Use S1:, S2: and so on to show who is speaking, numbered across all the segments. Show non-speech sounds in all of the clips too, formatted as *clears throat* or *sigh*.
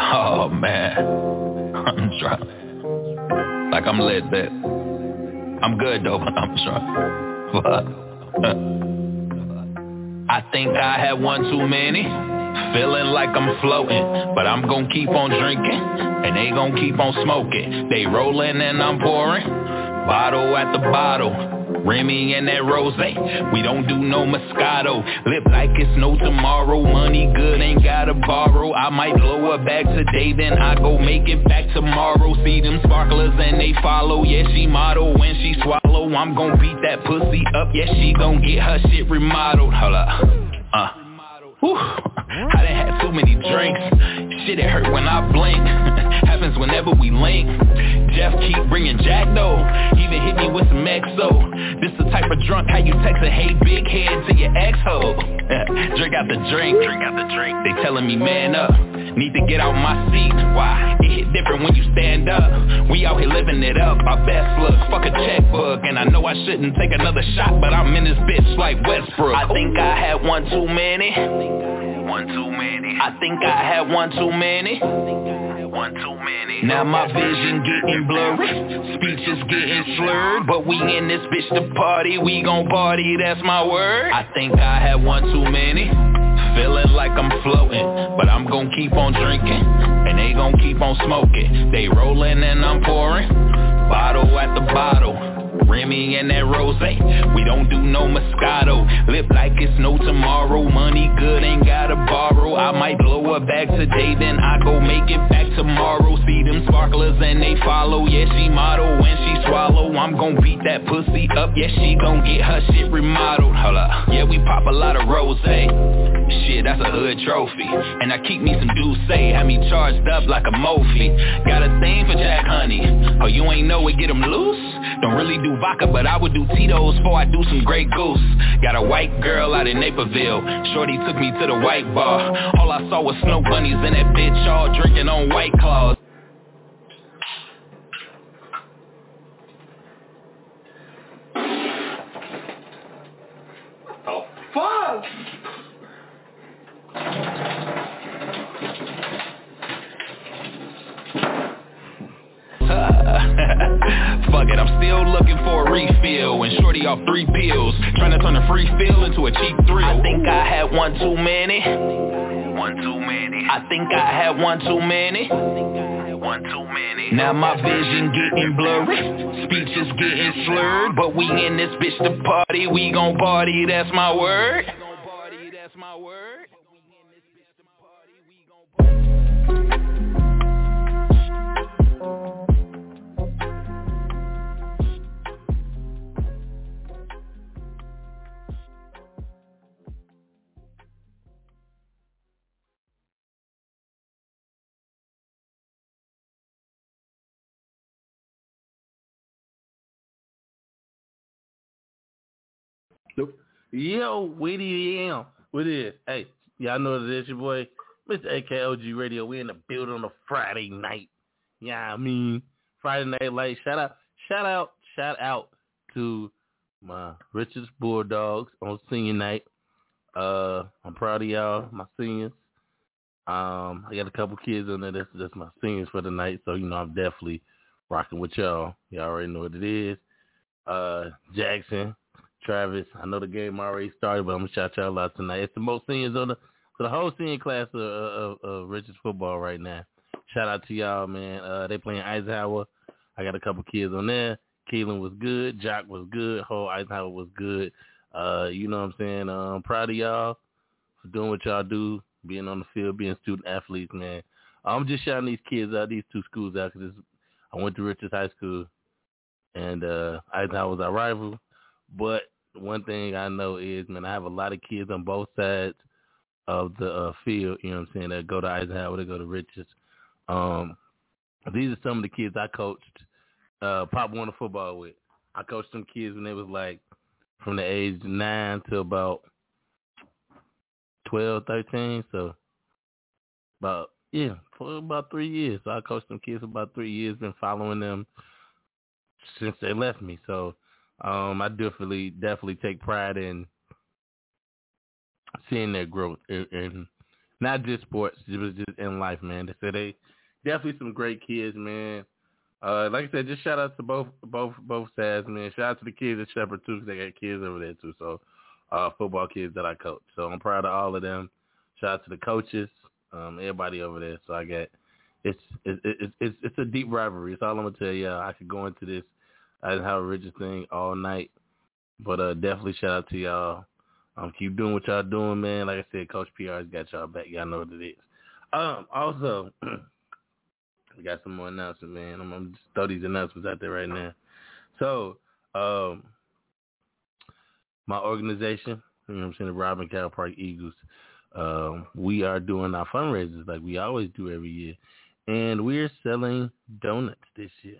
S1: Oh man, I'm drunk. Like I'm lit, bet. I'm good though, *laughs* but I'm drunk. *laughs* I think I had one too many. Feeling like I'm floating, but I'm gonna keep on drinking, and they gonna keep on smoking. They rolling and I'm pouring, bottle at the bottle. Remy and that rose, we don't do no Moscato. Live like it's no tomorrow, money good, ain't gotta borrow. I might blow a bag today, then I go make it back tomorrow. See them sparklers and they follow, yeah she model when she swallow. I'm gon' beat that pussy up, yeah she gon' get her shit remodeled. Hold up, uh. Whew. *laughs* I done had too many drinks. Shit, it hurt when I blink. *laughs* Happens whenever we link. Jeff keep bringing Jack though. Even hit me with some XO. This the type of drunk how you text a hey big head to your ex-ho. *laughs* drink out the drink. Drink out the drink. They telling me man up. Need to get out my seat. Why? It hit different when you stand up. We out here living it up. Our best look. Fuck a checkbook. And I know I shouldn't take another shot, but I'm in this bitch like Westbrook. I think I had one too many. One too many. I think I had one too many. One too many. Now my vision getting blurry, speech is getting slurred, but we in this bitch to party, we gon' party, that's my word. I think I had one too many. Feeling like I'm floating, but I'm gon' keep on drinking, and they gon' keep on smoking. They rolling and I'm pouring, bottle at the bottle. Remy and that rose, we don't do no Moscato. Live like it's no tomorrow, money good, ain't gotta borrow. I might blow a bag today, then I go make it back tomorrow. See them sparklers and they follow, yeah she model when she swallow. I'm gon' beat that pussy up, yeah she gon' get her shit remodeled. Hold up, yeah we pop a lot of rose, Shit, that's a hood trophy. And I keep me some D'ussé, say, have me charged up like a Mophie. Got a thing for Jack Honey. Oh, you ain't know it, get 'em loose? Don't really do vodka, but I would do Tito's before I do some Grey Goose. Got a white girl out in Naperville. Shorty took me to the white bar. All I saw was snow bunnies and that bitch all drinking on White Claws. Off three pills. Trying to turn a free feel into a cheap thrill. I think I had one too many. One too many. I think I had one too many. One too many. Now my vision getting blurry. Speech is getting slurred. But we in this bitch to party. We gon' party, that's my word Yo, where
S2: do Weedy am. What is? Hey, y'all know what it is, your boy, Mr. AK OG Radio. We in the building on a Friday night. Yeah, I mean Friday night light. Shout out, shout out, shout out to my Richards Bulldogs on senior night. Uh, I'm proud of y'all, my seniors. Um, I got a couple kids on there. That's that's my seniors for the night. So you know, I'm definitely rocking with y'all. Y'all already know what it is. Uh, Jackson, Travis. I know the game already started, but I'm gonna shout y'all out tonight. It's the most seniors on the for the whole senior class of, of, of Richards football right now. Shout out to y'all, man. Uh, they playing Eisenhower. I got a couple kids on there. Keelan was good. Jock was good. Whole Eisenhower was good. Uh, you know what I'm saying? Uh, I'm proud of y'all for doing what y'all do, being on the field, being student athletes, man. I'm just shouting these kids out, these two schools out, because I went to Richards High School, and uh, Eisenhower was our rival. But one thing I know is, man, I have a lot of kids on both sides of the uh, field. You know what I'm saying? That go to Eisenhower, they go to Richards. Um, these are some of the kids I coached uh, Pop Warner football with. I coached some kids when they was like from the age nine to about 12, 13. So about yeah, for about three years. So I coached some kids for about three years. Been following them since they left me. So um, I definitely definitely take pride in seeing their growth and not just sports, but just in life, man. They said they definitely some great kids, man. Uh, like I said, just shout out to both both both sides, man. Shout out to the kids at Shepard too, because they got kids over there too. So, uh, football kids that I coach. So I'm proud of all of them. Shout out to the coaches, um, everybody over there. So I get it's it's it's it's, it's a deep rivalry. It's all I'm gonna tell you. I could go into this I didn't have a rigid thing all night, but uh, definitely shout out to y'all. Um, keep doing what y'all doing, man. Like I said, Coach PR's got y'all back. Y'all know what it is. Um, also, *clears throat* we got some more announcements, man. I'm, I'm just throw these announcements out there right now. So, um, my organization, you know I'm saying, the Robin Cow Park Eagles, um, we are doing our fundraisers like we always do every year. And we're selling donuts this year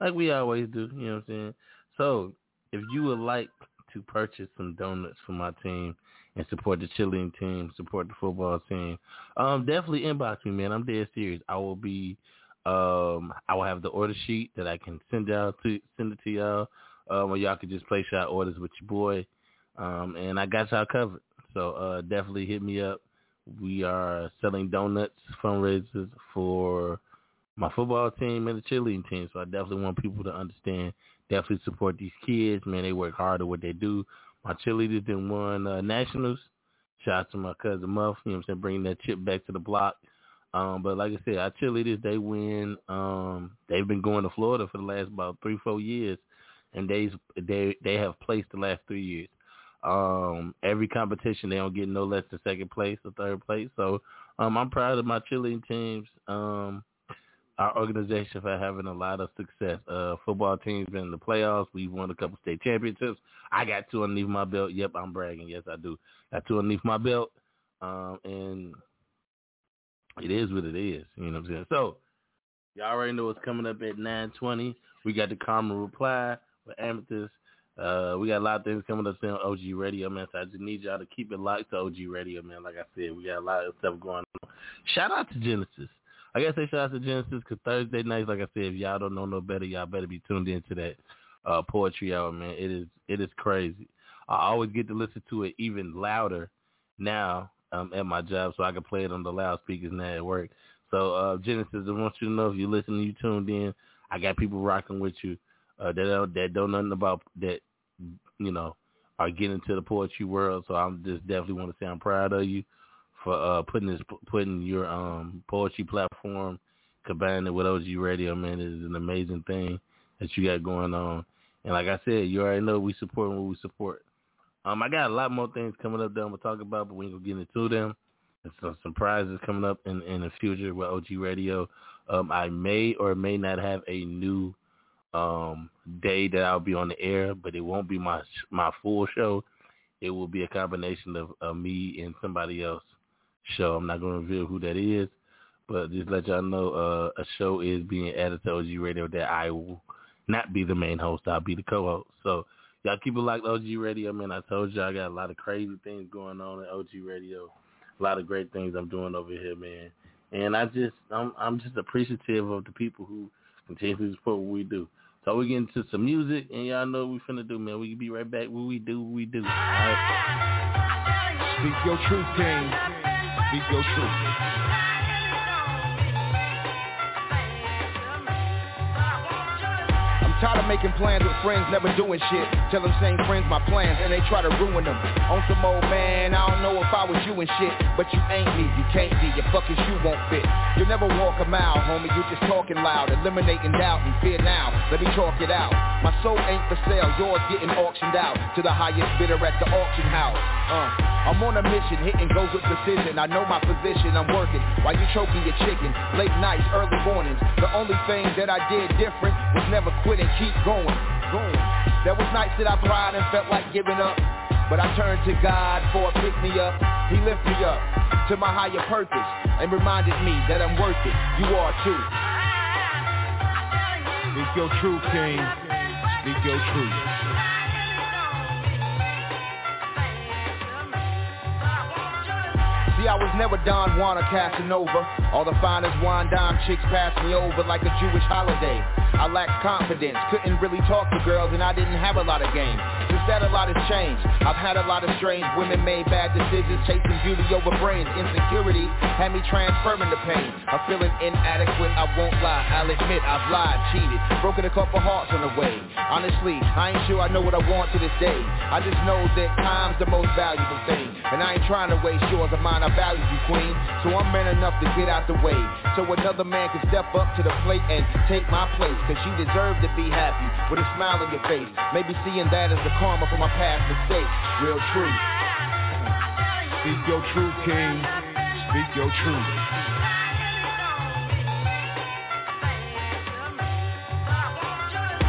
S2: like we always do. You know what I'm saying? So if you would like to purchase some donuts for my team and support the cheerleading team, support the football team, um, definitely inbox me, man. I'm dead serious. I will be, um, I will have the order sheet that I can send out to send it to y'all, um, or y'all can just place y'all orders with your boy, um, and I got y'all covered. So uh, definitely hit me up. We are selling donuts fundraisers for my football team and the cheerleading team. So I definitely want people to understand, definitely support these kids. Man, they work hard at what they do. My cheerleaders did won uh, nationals. Shout out to my cousin Muff, you know what I'm saying, bringing that chip back to the block. Um, but like I said, our cheerleaders, they win. Um, they've been going to Florida for the last about three, four years, and they they they have placed the last three years. Um, every competition, they don't get no less than second place or third place. So um, I'm proud of my cheerleading teams. Um, our organization for having a lot of success. Uh, football team's been in the playoffs. We've won a couple state championships. I got two underneath my belt. Yep, I'm bragging. Yes, I do. Got two underneath my belt. Um, and it is what it is. You know what I'm saying? So, y'all already know what's coming up at 920. We got the Caramel Reply with Amethyst. Uh, we got a lot of things coming up soon on OG Radio, man. So I just need y'all to keep it locked to OG Radio, man. Like I said, we got a lot of stuff going on. Shout out to Genesis. I guess they shout out to Genesis because Thursday nights, like I said, if y'all don't know no better, y'all better be tuned into that uh, poetry hour, man. It is it is crazy. I always get to listen to it even louder now um, at my job, so I can play it on the loudspeakers now at work. So uh, Genesis, I want you to know if you're listening, you tuned in. I got people rocking with you uh, that don't, that don't nothing about that, you know, are getting to the poetry world. So I'm just definitely want to say I'm proud of you for uh, putting this putting your um, poetry platform combining it with OG Radio, man, is an amazing thing that you got going on. And like I said, you already know we support what we support. Um, I got a lot more things coming up that I'm gonna talk about, but we ain't gonna get into them. Some surprises coming up in in the future with OG Radio. Um, I may or may not have a new um day that I'll be on the air, but it won't be my my full show. It will be a combination of, of me and somebody else show. I'm not going to reveal who that is, but just let y'all know uh, a show is being added to OG Radio that I will not be the main host. I'll be the co-host. So y'all keep it like OG Radio, man. I told y'all I got a lot of crazy things going on at OG Radio. A lot of great things I'm doing over here, man. And I just I'm I'm just appreciative of the people who continue to support what we do. So we get into some music, and y'all know what we finna do, man. We be right back. What we do, what we do. All right.
S3: Speak your truth, King. Speak your truth. Tired of making plans with friends, never doing shit. Tell them same friends my plans and they try to ruin them. On some old man, I don't know if I was you and shit. But you ain't me, you can't be, your fucking shoe won't fit. You'll never walk a mile, homie, you just talking loud. Eliminating doubt and fear now, let me talk it out. My soul ain't for sale, yours getting auctioned out. To the highest bidder at the auction house. Uh, I'm on a mission, hitting goes with precision. I know my position, I'm working. While you choking your chicken, late nights, early mornings. The only thing that I did different was never quitting keep going, going. There was nights that I cried and felt like giving up. But I turned to God for a pick me up. He lifted me up to my higher purpose and reminded me that I'm worth it. You are too. Speak your truth, King. Speak your truth. See, I was never Don Juan or Casanova. All the finest wine dime chicks passed me over like a Jewish holiday. I lacked confidence, couldn't really talk to girls, and I didn't have a lot of game. Since that, a lot has changed. I've had a lot of strange women made bad decisions, chasing beauty over brains. Insecurity had me transferring the pain. I'm feeling inadequate, I won't lie. I'll admit I've lied, cheated, broken a couple hearts on the way. Honestly, I ain't sure I know what I want to this day. I just know that time's the most valuable thing. And I ain't trying to waste yours or mine, I value you, queen. So I'm man enough to get out the way. So another man can step up to the plate and take my place. Cause you deserve to be happy with a smile on your face. Maybe seeing that as the karma for my past mistakes. Real truth.
S4: Speak your truth, king. Speak your truth.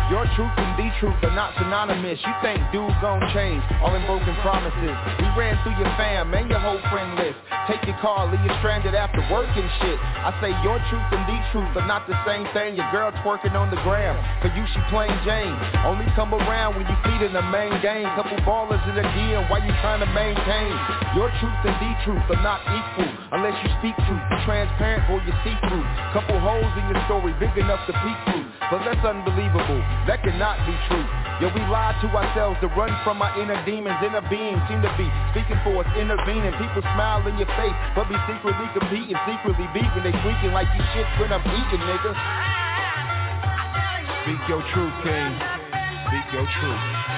S3: Your truth and the truth are not synonymous. You think dude gon' change, all in broken promises. We ran through your fam and your whole friend list. Take your car, leave you stranded after work and shit. I say your truth and the truth are not the same thing. Your girl twerking on the gram. For you, she plain Jane. Only come around when you feed in the main game. Couple ballers in the DM, why you trying to maintain? Your truth and the truth are not equal. Unless you speak truth, be transparent or you see through. Couple holes in your story, big enough to peek through. But that's unbelievable. That cannot be true. Yo, we lie to ourselves to run from our inner demons. Inner beings seem to be speaking for us, intervening. People smile in your face, but be secretly competing, secretly beefing. They tweaking like you shit when I'm eating, nigga.
S4: Speak your truth, king. Speak your truth.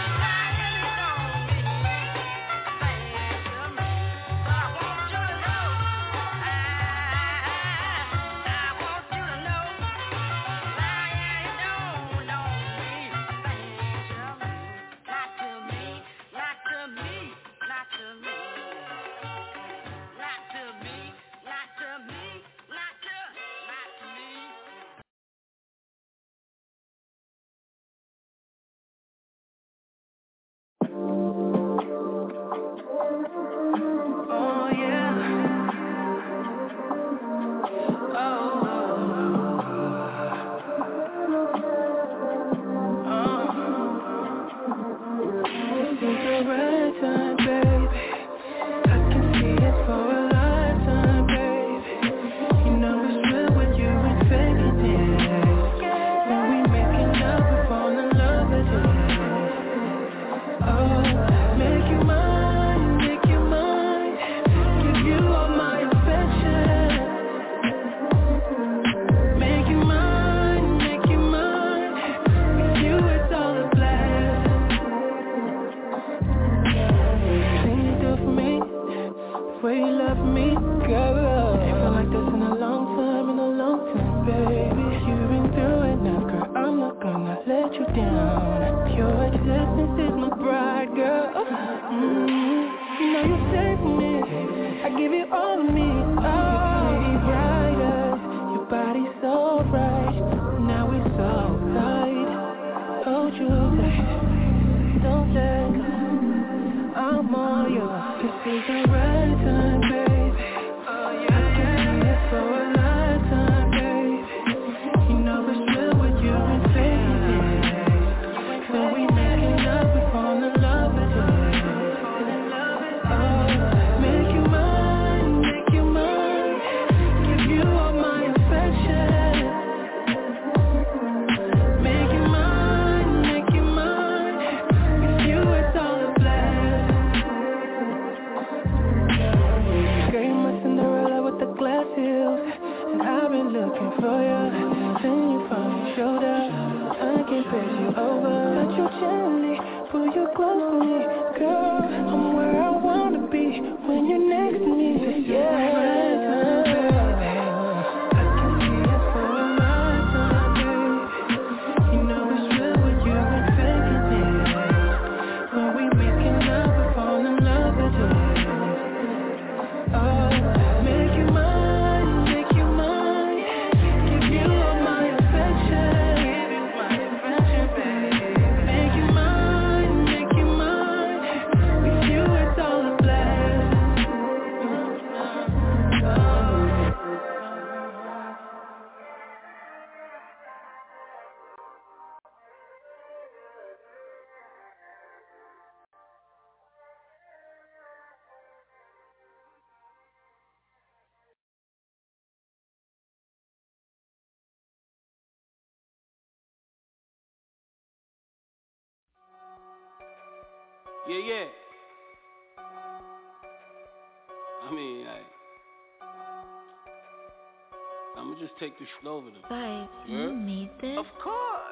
S5: Over them.
S6: Bye. You need this?
S5: Of course.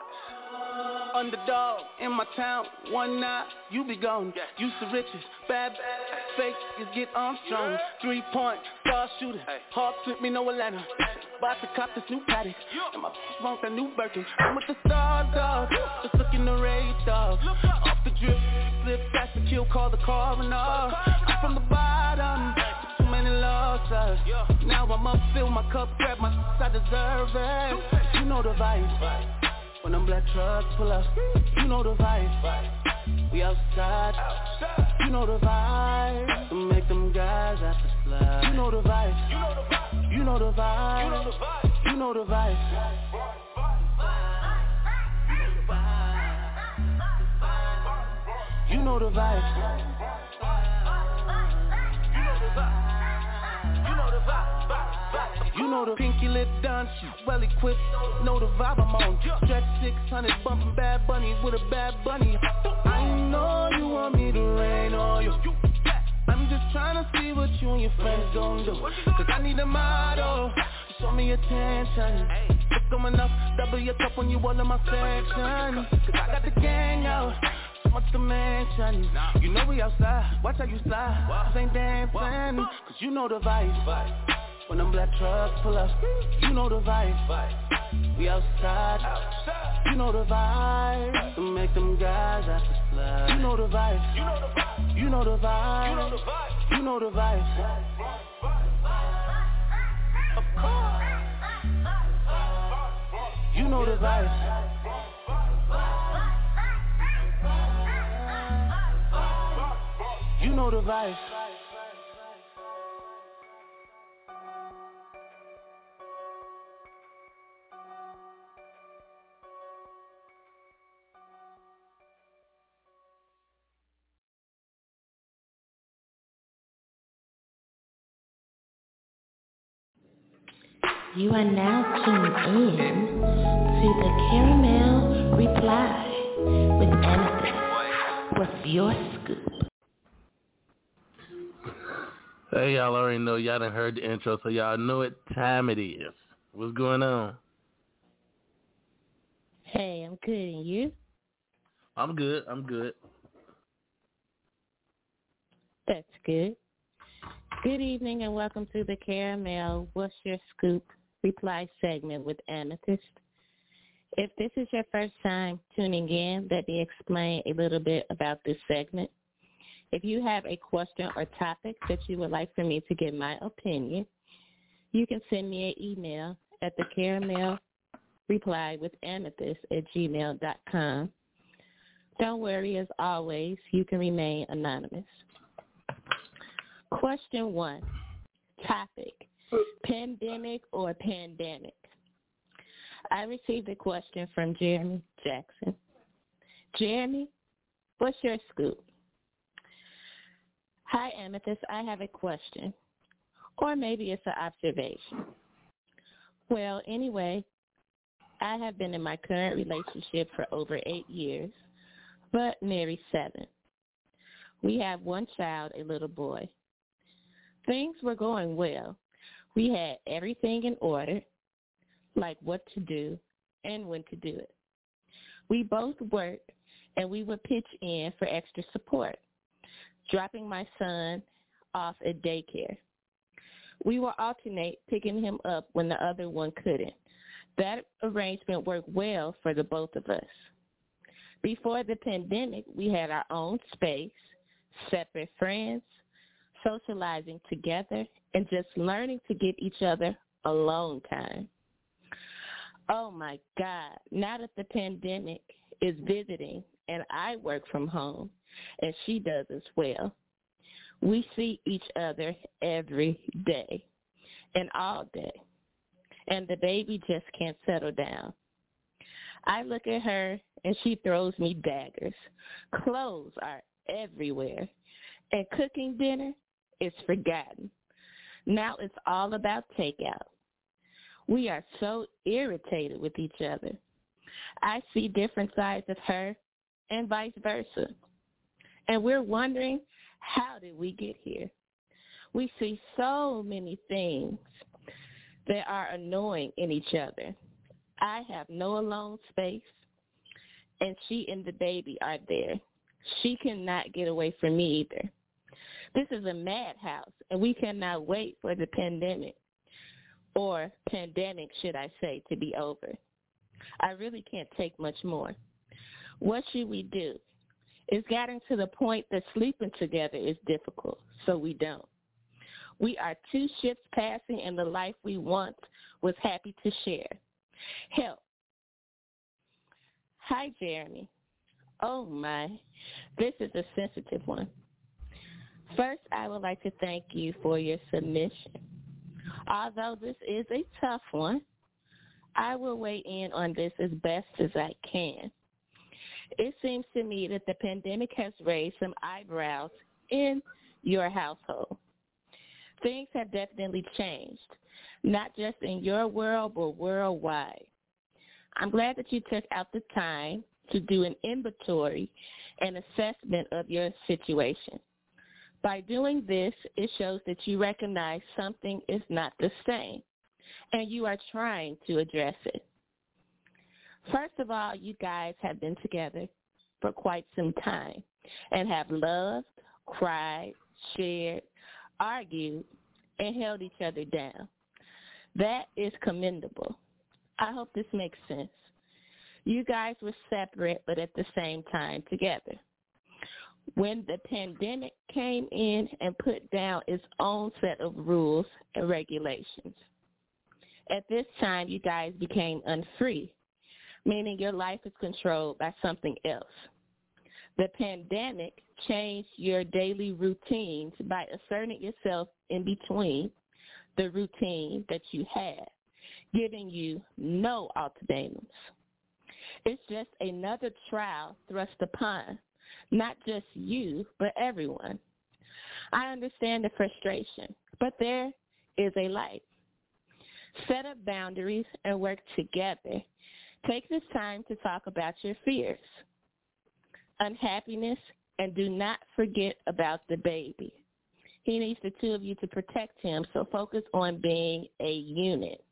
S5: Underdog in my town, one night, you be gone. Used to riches, bad, bad, fake is get Armstrong. Three point, star shooter, hard flip me no Atlanta. About to cop this new Patek, and my want that new Birkin. I'm with the star dog, just looking the radar. Off the drip, slip fast to kill, call the coroner. I'm from the bottom, many. Now I'm up, fill my cup, grab my I deserve it. You know the vibe. When them black trucks pull up, you know the vibe. We outside, you know the vibe. Make them guys have to slide. You know the vibe. You know the vibe. You know the vibe. You know the vibe. You know the vibe. You know the pinky lip done, she well equipped, know the vibe I'm on. Stretch 600, bumping bad bunny with a bad bunny. I know you want me to rain on you. I'm just trying to see what you and your friends gon' do. Cause I need a model, show me attention. It's coming up, double your cup when you all in my section. Cause I got the gang out. So much dimension You know we outside, watch how you slide This ain't dancing, cause you know the vibe when them black trucks pull up, you know the vibe. We outside, you know the vibe. To make them guys have to slide. You know the vibe. You know the vibe. You know the vibe. You know the vibe. Of course. You know the vibe.
S6: You know. You are now tuned in to the Caramel Reply with Amethyst. What's your scoop?
S2: Hey, y'all already know y'all done heard the intro, so y'all know what time it is. What's going on?
S6: Hey, I'm good, and you?
S2: I'm good. I'm good.
S6: That's good. Good evening and welcome to the Caramel What's Your Scoop reply segment with Amethyst. If this is your first time tuning in, let me explain a little bit about this segment. If you have a question or topic that you would like for me to give my opinion, you can send me an email at the caramel reply with amethyst at gmail.com. Don't worry, as always, you can remain anonymous. Question one, topic, pandemic or pandemic? I received a question from Jeremy Jackson. Jeremy, what's your scoop? Hi, Amethyst. I have a question, or maybe it's an observation. Well, anyway, I have been in my current relationship for over eight years, but married seven. We have one child, a little boy. Things were going well. We had everything in order, like what to do and when to do it. We both worked and we would pitch in for extra support, dropping my son off at daycare. We would alternate picking him up when the other one couldn't. That arrangement worked well for the both of us. Before the pandemic, we had our own space, separate friends, socializing together, and just learning to give each other alone time. Oh my God, now that the pandemic is visiting and I work from home and she does as well, we see each other every day and all day. And the baby just can't settle down. I look at her and she throws me daggers. Clothes are everywhere. And cooking dinner is forgotten. Now it's all about takeout. We are so irritated with each other. I see different sides of her and vice versa. And we're wondering, how did we get here? We see so many things that are annoying in each other. I have no alone space, and she and the baby are there. She cannot get away from me either. This is a madhouse, and we cannot wait for the pandemic, or pandemic, should I say, to be over. I really can't take much more. What should we do? It's getting to the point that sleeping together is difficult, so we don't. We are two ships passing, and the life we once was happy to share. Help. Hi, Jeremy. Oh, my. This is a sensitive one. First, I would like to thank you for your submission. Although this is a tough one, I will weigh in on this as best as I can. It seems to me that the pandemic has raised some eyebrows in your household. Things have definitely changed, not just in your world, but worldwide. I'm glad that you took out the time to do an inventory and assessment of your situation. By doing this, it shows that you recognize something is not the same and you are trying to address it. First of all, you guys have been together for quite some time and have loved, cried, shared, argued, and held each other down. That is commendable. I hope this makes sense. You guys were separate, but at the same time together. When the pandemic came in and put down its own set of rules and regulations, at this time you guys became unfree, meaning your life is controlled by something else. The pandemic changed your daily routines by asserting yourself in between the routine that you had, giving you no ultimatums. It's just another trial thrust upon not just you, but everyone. I understand the frustration, but there is a light. Set up boundaries and work together. Take this time to talk about your fears, unhappiness, and do not forget about the baby. He needs the two of you to protect him, so focus on being a unit.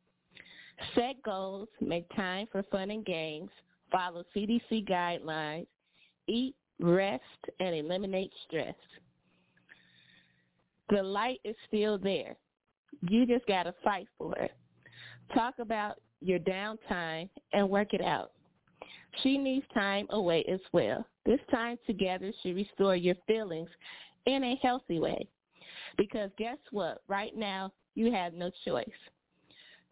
S6: Set goals, make time for fun and games, follow CDC guidelines, eat, rest, and eliminate stress. The light is still there. You just got to fight for it. Talk about your downtime and work it out. She needs time away as well. This time together should restore your feelings in a healthy way. Because guess what? Right now, you have no choice.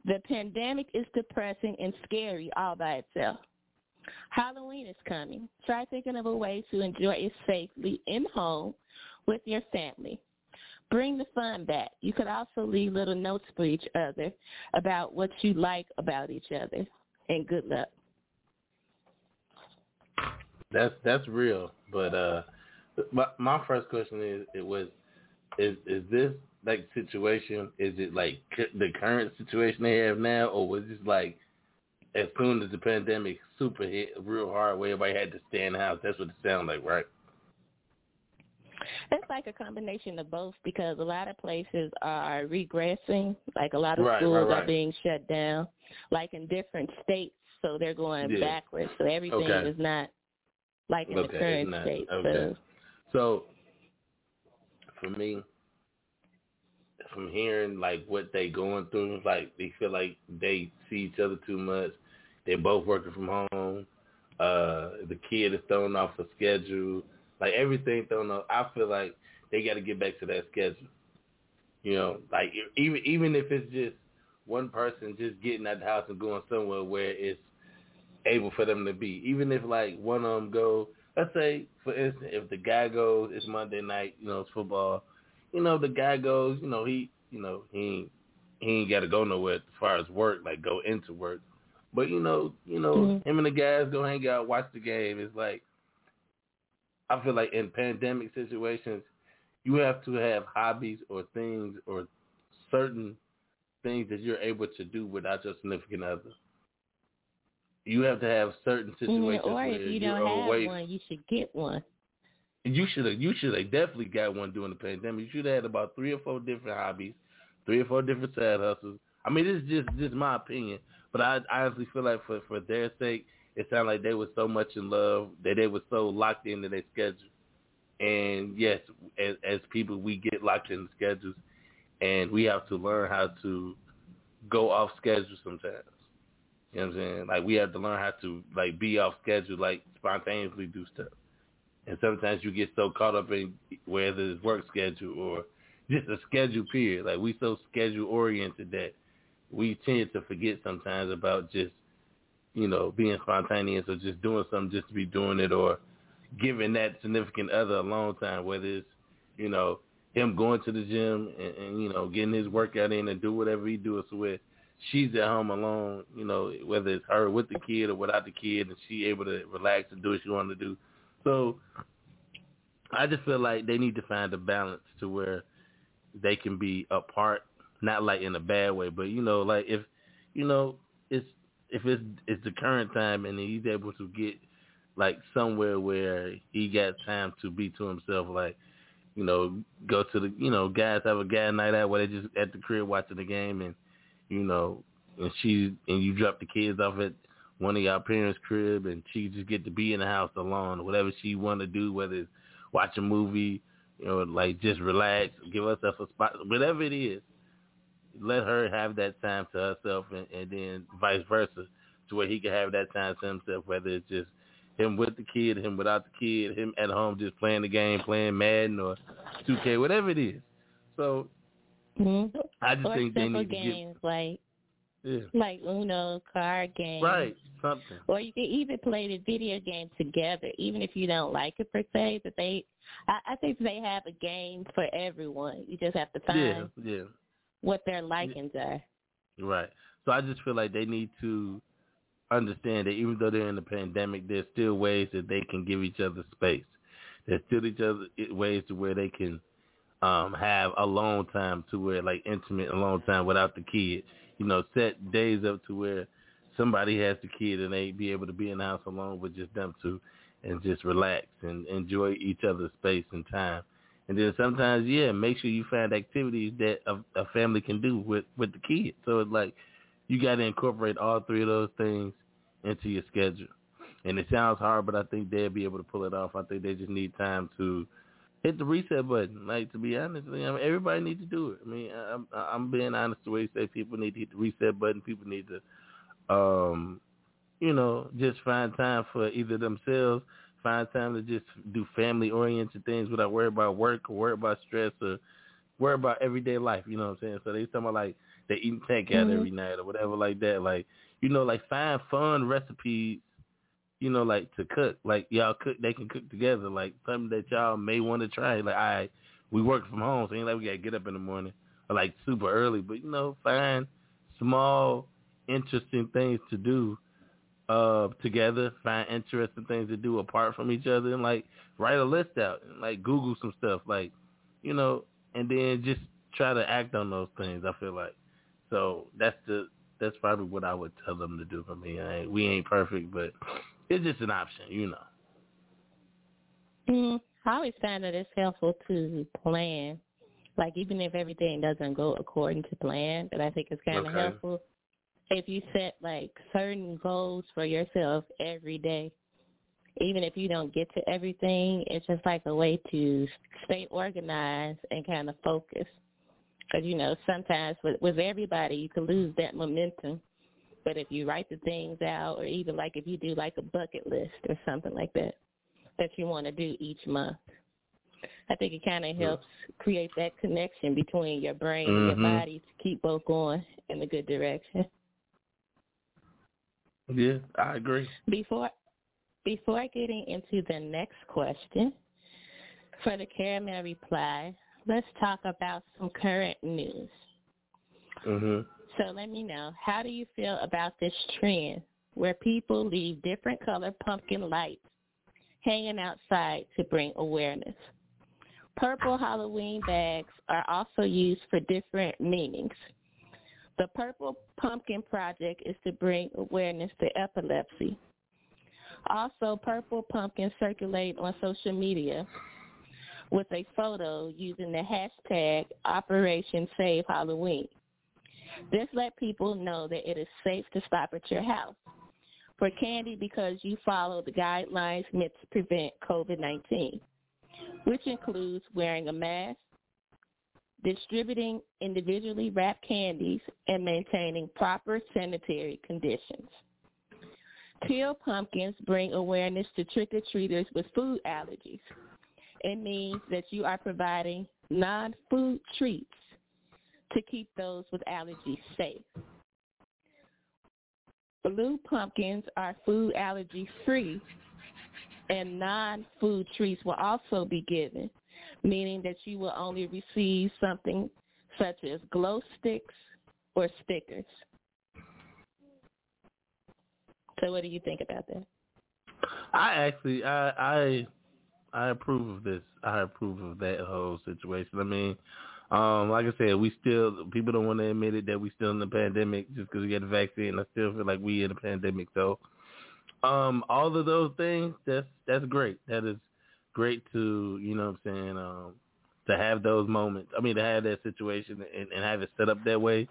S6: The pandemic is depressing and scary all by itself. Halloween is coming. Try thinking of a way to enjoy it safely in home with your family. Bring the fun back. You could also leave little notes for each other about what you like about each other. And good luck.
S2: That's that's real. But uh my my first question is it was is is this like situation is it like the current situation they have now or was this like as soon as the pandemic super hit real hard where everybody had to stay in the house that's what it sounded like right
S6: it's like a combination of both because a lot of places are regressing. Like a lot of
S2: right,
S6: schools
S2: right, right.
S6: are being shut down, like in different states. So they're going
S2: Yeah.
S6: backwards. So everything
S2: Okay.
S6: is not like in
S2: Okay,
S6: the current
S2: not.
S6: state.
S2: Okay.
S6: So
S2: So for me, from hearing like what they going through, like they feel like they see each other too much. They're both working from home. Uh, the kid is thrown off the schedule. Like everything thrown off. I feel like they got to get back to that schedule. You know, like even even if it's just one person just getting out the house and going somewhere where it's able for them to be. Even if like one of them go, let's say for instance, if the guy goes, it's Monday night, you know, it's football. You know, the guy goes, you know, he, you know, he ain't, he ain't got to go nowhere as far as work, like go into work. But you know, you know,
S6: Mhm.
S2: him and the guys go hang out, watch the game. It's like I feel like in pandemic situations, you have to have hobbies or things or certain things that you're able to do without your significant other. You have to have certain situations
S6: or
S2: where
S6: if you don't have
S2: away.
S6: one, you should get one.
S2: you should have you should have definitely got one during the pandemic. You should have had about three or four different hobbies, three or four different side hustles. I mean, it's just just my opinion, but I, I honestly feel like for for their sake, it sounded like they were so much in love that they were so locked into their schedule. And yes, as, as people, we get locked in schedules, and we have to learn how to go off schedule sometimes. You know what I'm saying? Like we have to learn how to like be off schedule, like spontaneously do stuff. And sometimes you get so caught up in whether it's work schedule or just a schedule period. Like we so schedule oriented that we tend to forget sometimes about just, you know, being spontaneous or just doing something just to be doing it or giving that significant other a long time, whether it's, you know, him going to the gym and, and you know, getting his workout in and do whatever he does with she's at home alone, you know, whether it's her with the kid or without the kid and she able to relax and do what she want to do. So I just feel like they need to find a balance to where they can be apart, not like in a bad way, but you know, like if you know, it's if it's it's the current time and he's able to get like somewhere where he got time to be to himself, like you know, go to the you know, guys have a guy night out where they just at the crib watching the game and you know, and she and you drop the kids off at one of your parents' crib and she just get to be in the house alone, whatever she want to do, whether it's watch a movie, you know, like just relax, give herself a spot, whatever it is. Let her have that time to herself, and, and then vice versa, to where he can have that time to himself. Whether it's just him with the kid, him without the kid, him at home just playing the game, playing Madden or 2K, whatever it is. So
S6: mm-hmm.
S2: I just
S6: or
S2: think they need
S6: games
S2: to give,
S6: like
S2: yeah.
S6: like Uno, card games.
S2: Right, something.
S6: Or you can even play the video game together, even if you don't like it per se. But they, I, I think they have a game for everyone. You just have to find
S2: yeah, yeah.
S6: What their likings are.
S2: Right. So I just feel like they need to understand that even though they're in the pandemic, there's still ways that they can give each other space. There's still each other ways to where they can um have alone time to where like intimate alone time without the kid you know, set days up to where somebody has the kid and they be able to be in the house alone with just them two and just relax and enjoy each other's space and time. And then sometimes, yeah, make sure you find activities that a, a family can do with with the kid. So it's like you got to incorporate all three of those things into your schedule. And it sounds hard, but I think they'll be able to pull it off. I think they just need time to hit the reset button. Like to be honest, I mean, everybody needs to do it. I mean, I'm I'm being honest the way you say people need to hit the reset button. People need to, um, you know, just find time for either themselves, find time to just do family oriented things without worry about work or worry about stress or worry about everyday life. You know what I'm saying? So they talking about like they eating takeout mm-hmm. every night or whatever like that. Like you know, like find fun recipes you know, like to cook. Like y'all cook, they can cook together. Like something that y'all may want to try. Like I, right, we work from home, so ain't like we gotta get up in the morning or like super early. But you know, find small, interesting things to do uh together. Find interesting things to do apart from each other, and like write a list out and like Google some stuff. Like you know, and then just try to act on those things. I feel like so that's the that's probably what I would tell them to do. for me. I we ain't perfect, but it's just an option, you know.
S6: Mm, I always find that it's helpful to plan, like even if everything doesn't go according to plan. But I think it's kind of
S2: okay.
S6: helpful if you set like certain goals for yourself every day. Even if you don't get to everything, it's just like a way to stay organized and kind of focus. Because you know, sometimes with with everybody, you can lose that momentum but if you write the things out, or even like if you do like a bucket list or something like that that you want to do each month, I think it kind of helps create that connection between your brain
S2: mm-hmm.
S6: and your body to keep both going in a good direction.
S2: Yeah, I agree.
S6: Before before getting into the next question, for the caramel reply, let's talk about some current news.
S2: Mhm.
S6: So let me know, how do you feel about this trend where people leave different color pumpkin lights hanging outside to bring awareness? Purple Halloween bags are also used for different meanings. The Purple Pumpkin Project is to bring awareness to epilepsy. Also, purple pumpkins circulate on social media with a photo using the hashtag Operation Save Halloween. This let people know that it is safe to stop at your house for candy because you follow the guidelines meant to prevent COVID-19, which includes wearing a mask, distributing individually wrapped candies, and maintaining proper sanitary conditions. Teal pumpkins bring awareness to trick-or-treaters with food allergies. It means that you are providing non-food treats to keep those with allergies safe. Blue pumpkins are food allergy free and non-food treats will also be given, meaning that you will only receive something such as glow sticks or stickers. So what do you think about that?
S2: I actually I I I approve of this. I approve of that whole situation. I mean, um, like I said, we still people don't want to admit it that we still in the pandemic just because we got the vaccine. I still feel like we in the pandemic. So, um, all of those things that's that's great. That is great to you know what I'm saying um, to have those moments. I mean to have that situation and, and have it set up that way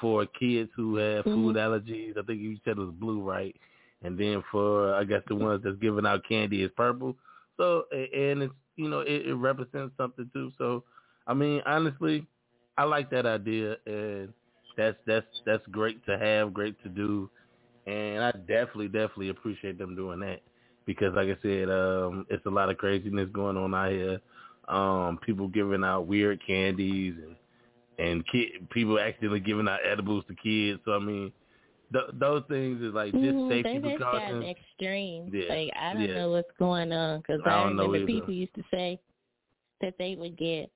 S2: for kids who have mm-hmm. food allergies. I think you said it was blue, right? And then for I guess the ones that's giving out candy is purple. So and it's you know it, it represents something too. So I mean, honestly, I like that idea, and that's that's that's great to have, great to do, and I definitely definitely appreciate them doing that because, like I said, um, it's a lot of craziness going on out here. Um, people giving out weird candies and and kid, people accidentally giving out edibles to kids. So I mean, th- those things is like just mm, safety
S6: they
S2: precautions.
S6: extreme. Yeah. Like I don't yeah. know what's going on because I, I remember people used to say that they would get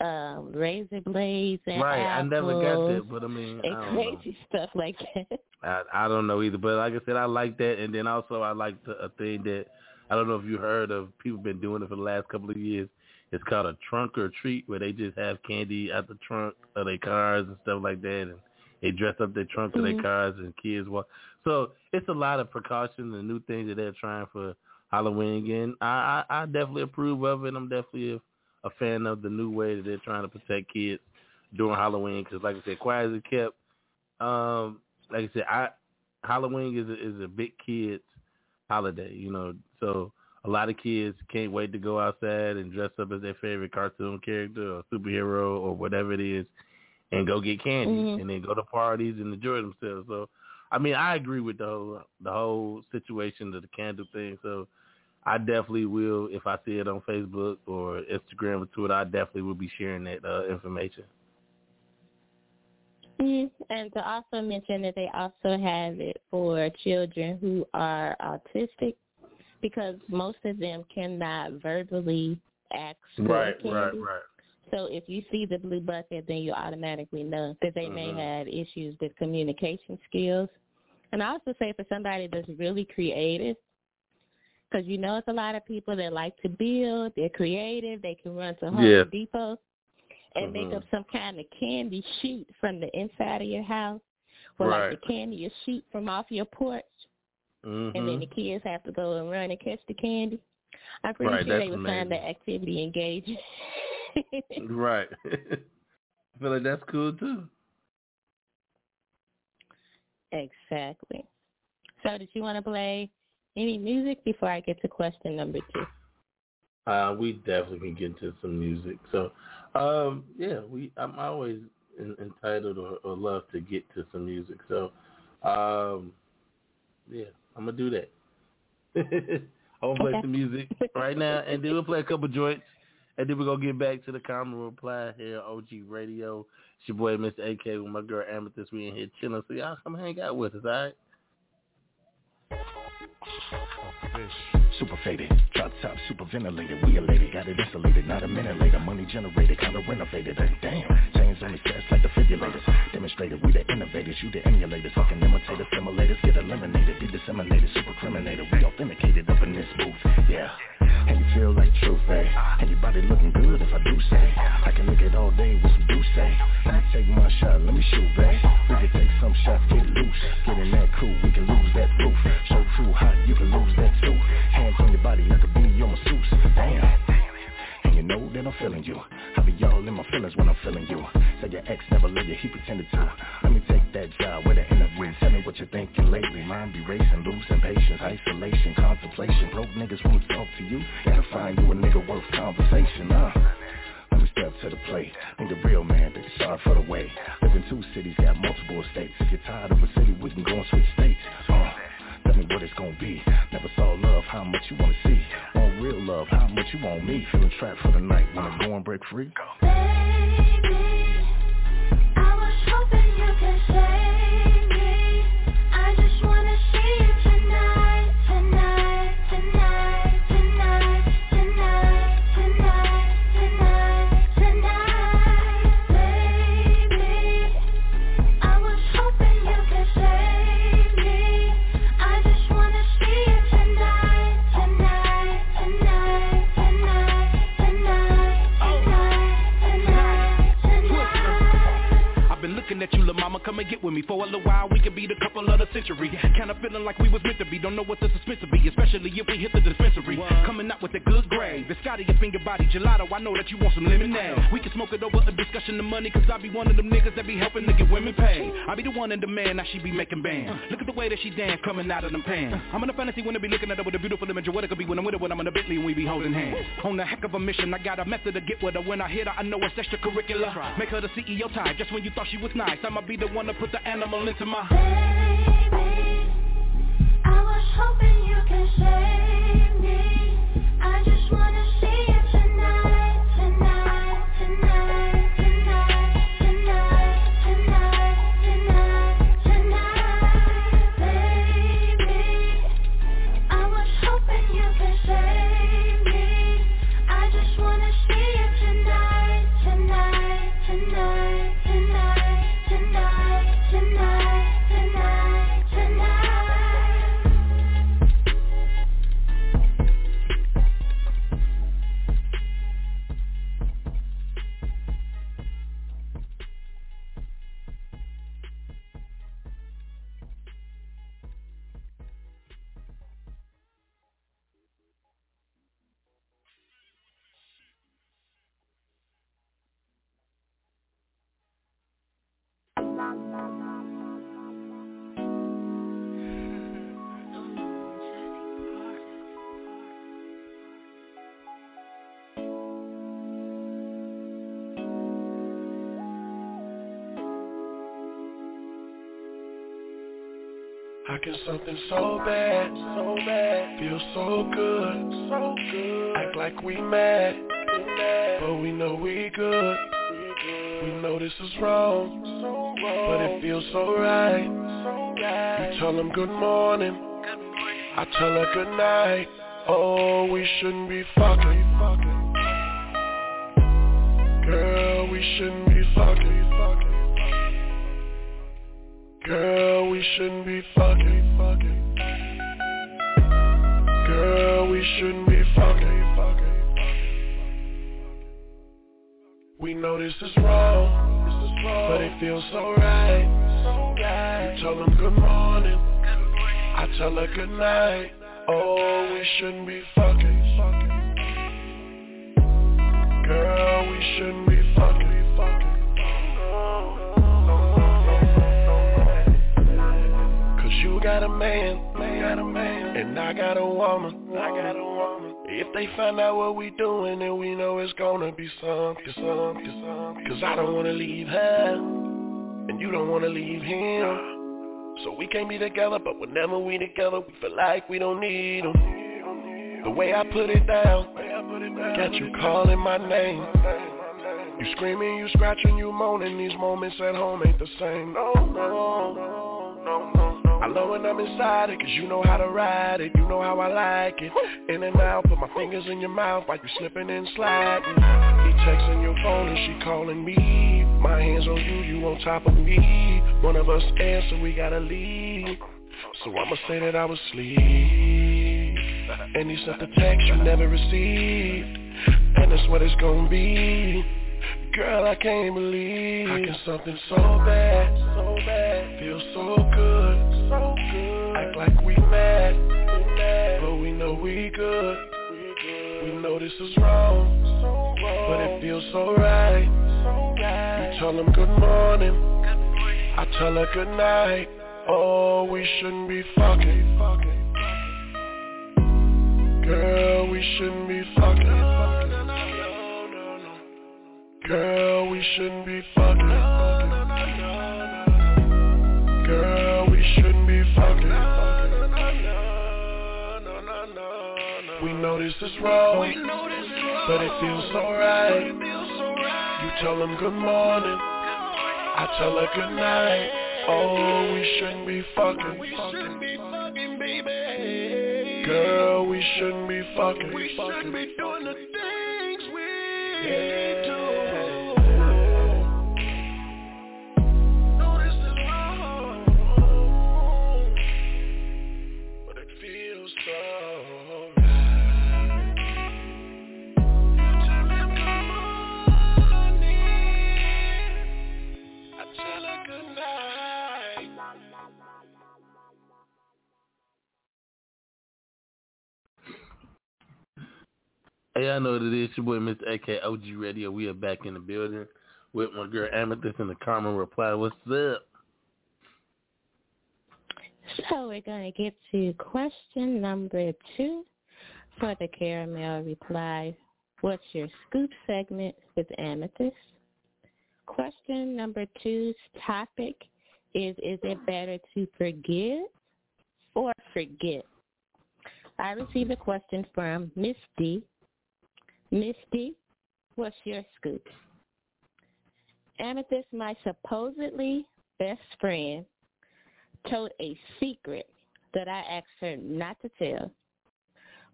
S6: um, razor blades and
S2: right.
S6: Apples
S2: I never got that, but I mean,
S6: and
S2: I
S6: crazy
S2: know. *laughs*
S6: stuff like that.
S2: I I don't know either, but like I said, I like that, and then also I like the, a thing that I don't know if you heard of. People been doing it for the last couple of years. It's called a trunk or treat, where they just have candy at the trunk of their cars and stuff like that, and they dress up their trunk mm-hmm. of their cars, and kids walk. So it's a lot of precautions and new things that they're trying for Halloween again. I I, I definitely approve of it. I'm definitely a fan of the new way that they're trying to protect kids during Halloween. Because, like I said, quiet as it kept. Um, like I said, I Halloween is a, is a big kids holiday. You know, so a lot of kids can't wait to go outside and dress up as their favorite cartoon character or superhero or whatever it is, and go get candy mm-hmm. and then go to parties and enjoy themselves. So, I mean, I agree with the whole the whole situation of the candle thing. So I definitely will if I see it on Facebook or Instagram or Twitter. I definitely will be sharing that uh, information.
S6: Mm-hmm. And to also mention that they also have it for children who are autistic, because most of them cannot verbally ask for
S2: right,
S6: candy.
S2: Right, right,
S6: So if you see the blue bucket, then you automatically know that they mm-hmm. may have issues with communication skills. And I also say for somebody that's really creative, because you know it's a lot of people that like to build. They're creative. They can run to Home
S2: yeah.
S6: Depot and mm-hmm. make up some kind of candy sheet from the inside of your house, or
S2: right.
S6: like the candy you shoot from off your porch,
S2: mm-hmm.
S6: and then the kids have to go and run and catch the candy. I'm pretty
S2: right,
S6: sure they would
S2: amazing.
S6: find that activity engaging. *laughs*
S2: right. *laughs* I feel like that's cool too.
S6: Exactly. So did you want to play any music before I get to question number two?
S2: Uh, we definitely can get into some music. So, um, yeah, we I'm always in, entitled or, or, love to get to some music. So, um, yeah, I'm gonna do that. *laughs* I'm gonna play
S6: okay.
S2: some music right now, and then we'll play a couple joints, and then we're gonna get back to the Caramel Reply here, OG Radio. It's your boy, Mr. AK, with my girl Amethyst. We in here chilling, so y'all come hang out with us, all right?
S7: Super faded, drop top, super ventilated. We elated, got it insulated. Not a minute later, money generated, kinda renovated. Damn, chains on the chest like the defibrillators. Demonstrated, we the innovators, you the emulators. Fucking imitators, simulators, get eliminated, be disseminated, super criminated. We authenticated up in this booth, yeah. And you feel like truth, eh? And your body looking good if I do say. I can look it all day with some do say. Let me take my shot, let me shoot, babe. We can take some shots, get loose. Get in that cool, we can lose that roof. So true hot, you can lose that too. Hands on your body, like I could be your masseuse. Damn. And you know that I'm feeling you. I be all in my feelings when I'm feeling you. Say your ex never loved you, he pretended to. Let me take that job with an interview. Tell me what you're thinking lately. Mind be racing, losing patience, isolation, contemplation. Broke niggas won't talk to you. Gotta find you a nigga worth conversation, huh? Let me step to the plate. Need a real man, baby, sorry for the way. Live in two cities, got multiple estates. If you're tired of a city, we can go and switch states. Uh, tell me what it's gonna be. Never saw love, how much you wanna see. On real love, how much you want me. Feeling trapped for the night, wanna go and break free.
S8: Baby,
S5: come and get with me. For a little while, we could be the couple of the century. Kinda feeling like we was meant to be. Don't know what the suspense will be Especially if we hit the dispensary. Coming out with a good grade Biscotti your body, gelato. I know that you want some lemonade. We can smoke it over a discussion of money Cause I be one of them niggas that be helping to get women paid. I be the one in demand, now she be making bands. Look at the way that she dance coming out of them pants. I'm in a fantasy when I be looking at her with a beautiful image of what it could be When I'm with her, when I'm in a Bentley and we be holding hands. On a heck of a mission, I got a method to get with her. When I hit her, I know it's extracurricular. Make her the CEO type, just when you thought she was nice. I'ma be the one to put the animal into my
S8: Baby, I was hoping you could save me. I just wanna see I
S9: something so bad, so bad, feel so good, so good. Act like we mad, we mad, but we know we good. We know this is wrong, so wrong, but it feels so right, so right. You tell them good morning, I tell her good night. Oh, we shouldn't be fucking, girl, we shouldn't be fucking, fucking. Girl, we shouldn't be fucking. Girl, we shouldn't be fucking. We know this is wrong, but it feels so right. You tell them good morning, I tell her good night. Oh, we shouldn't be fucking. Girl, we shouldn't be fucking, got a man, got a man, and I got a woman, I got a woman. If they find out what we doing, then we know it's gonna be something, something, something. Cause I don't wanna leave her, and you don't wanna leave him. So we can't be together, but whenever we together, we feel like we don't need them. The way I put it down, got you calling my name. You screaming, you scratching, you moaning. These moments at home ain't the same. No, no, no, no. I love when I'm inside it, cause you know how to ride it. You know how I like it. In and out, put my fingers in your mouth while you slipping and sliding. He texting your phone and she calling me. My hands on you, you on top of me. One of us answer, we gotta leave. So I'ma say that I was asleep. And he sent the text you never received. And that's what it's gonna be. Girl, I can't believe I get something so bad, so bad, feel so good, we good. We know this is wrong, but it feels so right. You tell him good morning. I tell her good night. Oh, we shouldn't be fucking. Girl, we shouldn't be fucking. Girl, we shouldn't be fucking. Girl, know this is wrong, but it feels so right. You tell them good morning, I tell her good night. Oh, we shouldn't be fucking. Baby Girl, we shouldn't be fucking. We shouldn't be doing the things we do.
S2: Hey, I know what it is. Your boy, Mr. AK OG Radio. We are back in the building with my girl Amethyst and the Caramel Reply. What's up?
S6: So we're going to get to question number two for the caramel reply. What's your scoop segment with Amethyst? Question number two's topic is Is it better to forgive or forget? I received a question from Miss D Misty, what's your scoop? Amethyst, my supposedly best friend, told a secret that I asked her not to tell.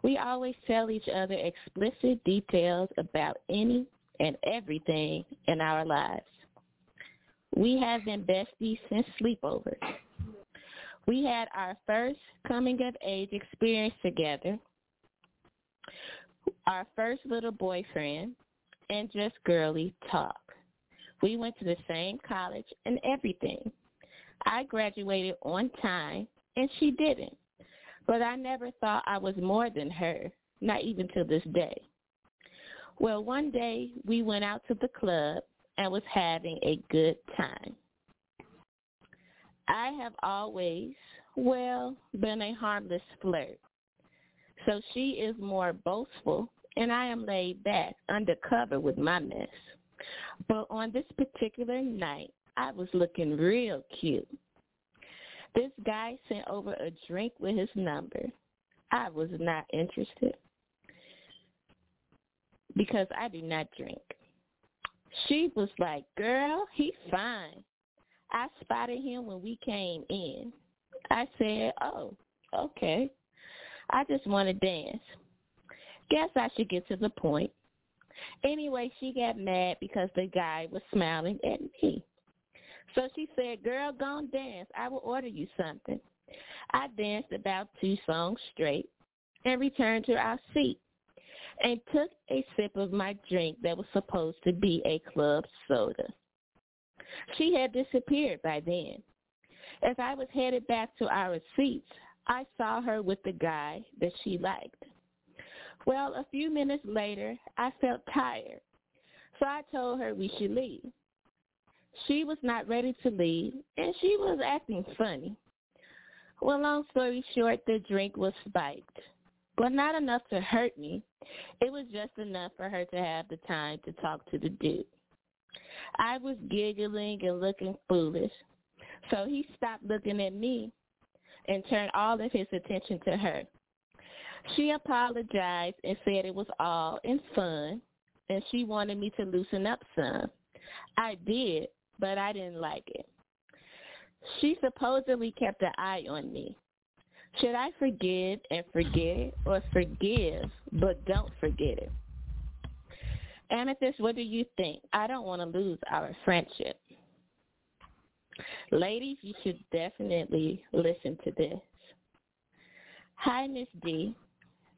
S6: We always tell each other explicit details about any and everything in our lives. We have been besties since sleepovers. We had our first coming of age experience together our first little boyfriend, and just girly talk. We went to the same college and everything. I graduated on time, and she didn't. But I never thought I was more than her, not even to this day. Well, one day we went out to the club and was having a good time. I have always, well, been a harmless flirt. So she is more boastful, and I am laid back, undercover with my mess. But on this particular night, I was looking real cute. This guy sent over a drink with his number. I was not interested because I do not drink. She was like, girl, he's fine. I spotted him when we came in. I said, oh, okay. I just want to dance. Guess I should get to the point. Anyway, she got mad because the guy was smiling at me. So she said, girl, go and dance. I will order you something. I danced about two songs straight and returned to our seat and took a sip of my drink that was supposed to be a club soda. She had disappeared by then. As I was headed back to our seats, I saw her with the guy that she liked. Well, a few minutes later, I felt tired, so I told her we should leave. She was not ready to leave, and she was acting funny. Well, long story short, the drink was spiked, but not enough to hurt me. It was just enough for her to have the time to talk to the dude. I was giggling and looking foolish, so he stopped looking at me and turned all of his attention to her. She apologized and said it was all in fun, and she wanted me to loosen up some. I did, but I didn't like it. She supposedly kept an eye on me. Should I forgive and forget or forgive but don't forget it? Amethyst, what do you think? I don't want to lose our friendship. Ladies, you should definitely listen to this. Hi, Miss D.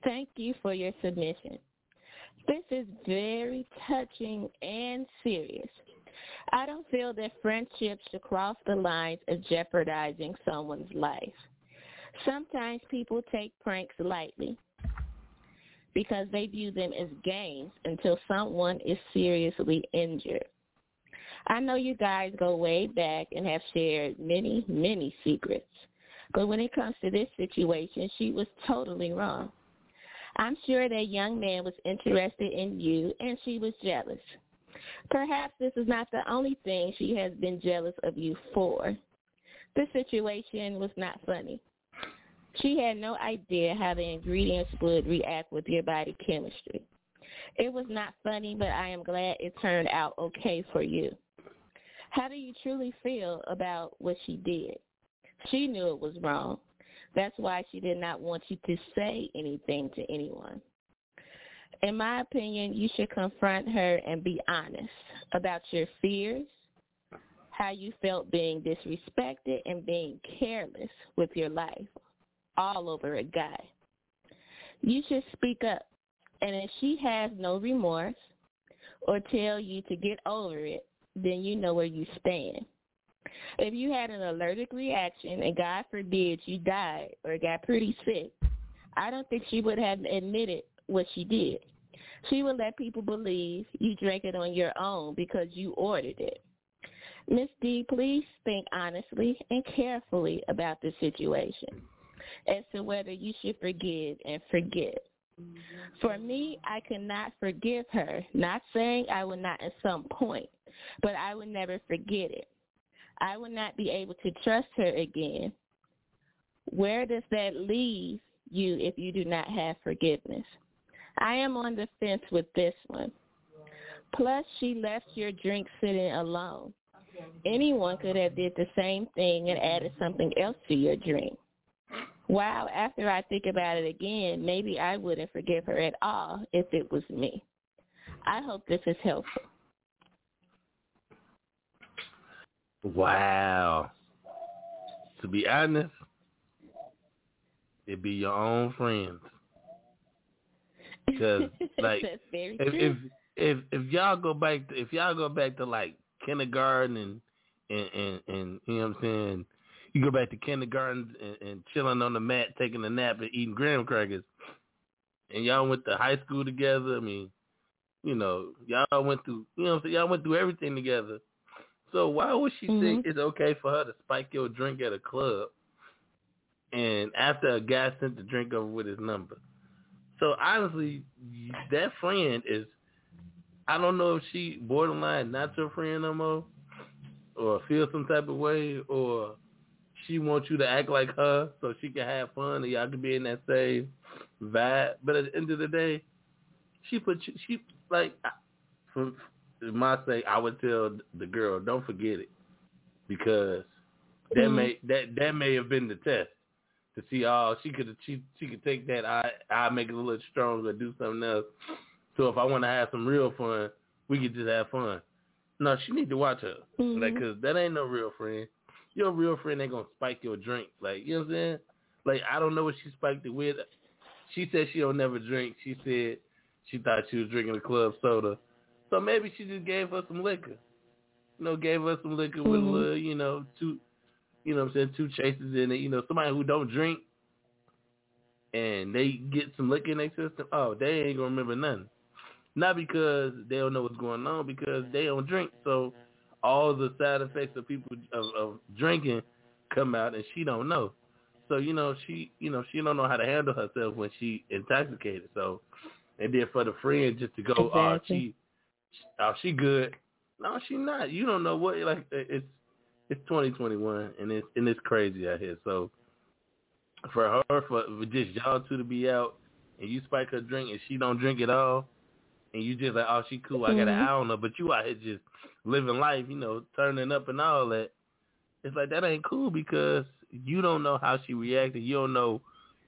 S6: Thank you for your submission. This is very touching and serious. I don't feel that friendships should cross the lines of jeopardizing someone's life. Sometimes people take pranks lightly. because they view them as games until someone is seriously injured. I know you guys go way back and have shared many, many secrets. But when it comes to this situation, she was totally wrong. I'm sure that young man was interested in you and she was jealous. Perhaps this is not the only thing she has been jealous of you for. The situation was not funny. She had no idea how the ingredients would react with your body chemistry. It was not funny, but I am glad it turned out okay for you. How do you truly feel about what she did? She knew it was wrong. That's why she did not want you to say anything to anyone. In my opinion, you should confront her and be honest about your fears, how you felt being disrespected and being careless with your life all over a guy. You should speak up. And if she has no remorse or tell you to get over it, then you know where you stand. If you had an allergic reaction and God forbid you died or got pretty sick, I don't think she would have admitted what she did. She would let people believe you drank it on your own because you ordered it. Miss D, please think honestly and carefully about the situation as to whether you should forgive and forget. For me, I cannot forgive her, not saying I will not at some point, but I will never forget it. I will not be able to trust her again. Where does that leave you if you do not have forgiveness? I am on the fence with this one. Plus, she left your drink sitting alone. Anyone could have did the same thing and added something else to your drink. Wow, after I think about it again, maybe I wouldn't forgive her at all if it was me. I hope this is helpful.
S2: Wow. To be honest, it'd be your own friends. Because *laughs* like if, if if if y'all go back to if y'all go back to like kindergarten and and and, and you know what I'm saying, you go back to kindergarten and, and chilling on the mat, taking a nap and eating graham crackers, and y'all went to high school together. I mean, you know, y'all went through you know what I'm saying, y'all went through everything together. So why would she think mm-hmm. it's okay for her to spike your drink at a club and after a guy sent the drink over with his number? So honestly, that friend is I don't know if she borderline not your friend no more or feel some type of way or she wants you to act like her so she can have fun and y'all can be in that same vibe. But at the end of the day, she put you, she like for my sake, I would tell the girl, don't forget it because that
S6: Mhm.
S2: may that that may have been the test to see oh she could she she could take that I I make it a little stronger do something else. So if I want to have some real fun, we could just have fun. No, she need to watch her
S6: Mhm.
S2: like because that ain't no real friend. Your real friend ain't gonna spike your drink like you know what I'm saying. Like I don't know what she spiked it with. She said she don't never drink. She said she thought she was drinking a club soda. So maybe she just gave her some liquor. You know, gave her some liquor with a
S6: Mhm.
S2: little, you know, two you know what I'm saying, two chases in it. You know, somebody who don't drink and they get some liquor in their system, oh, they ain't gonna remember nothing. Not because they don't know what's going on, because they don't drink. So all the side effects of people of, of drinking come out and she don't know. So, you know, she you know, she don't know how to handle herself when she intoxicated. So and then for the friend just to go, oh, she, oh, she good. No, she not. You don't know what like it's it's 2021 and it's and it's crazy out here. So for her, for, for just y'all two to be out and you spike her drink and she don't drink at all, and you just like, oh, she cool. I got an
S6: Mhm.
S2: eye on her, but you out here just living life, you know, turning up and all that. It's like that ain't cool because you don't know how she reacted. You don't know,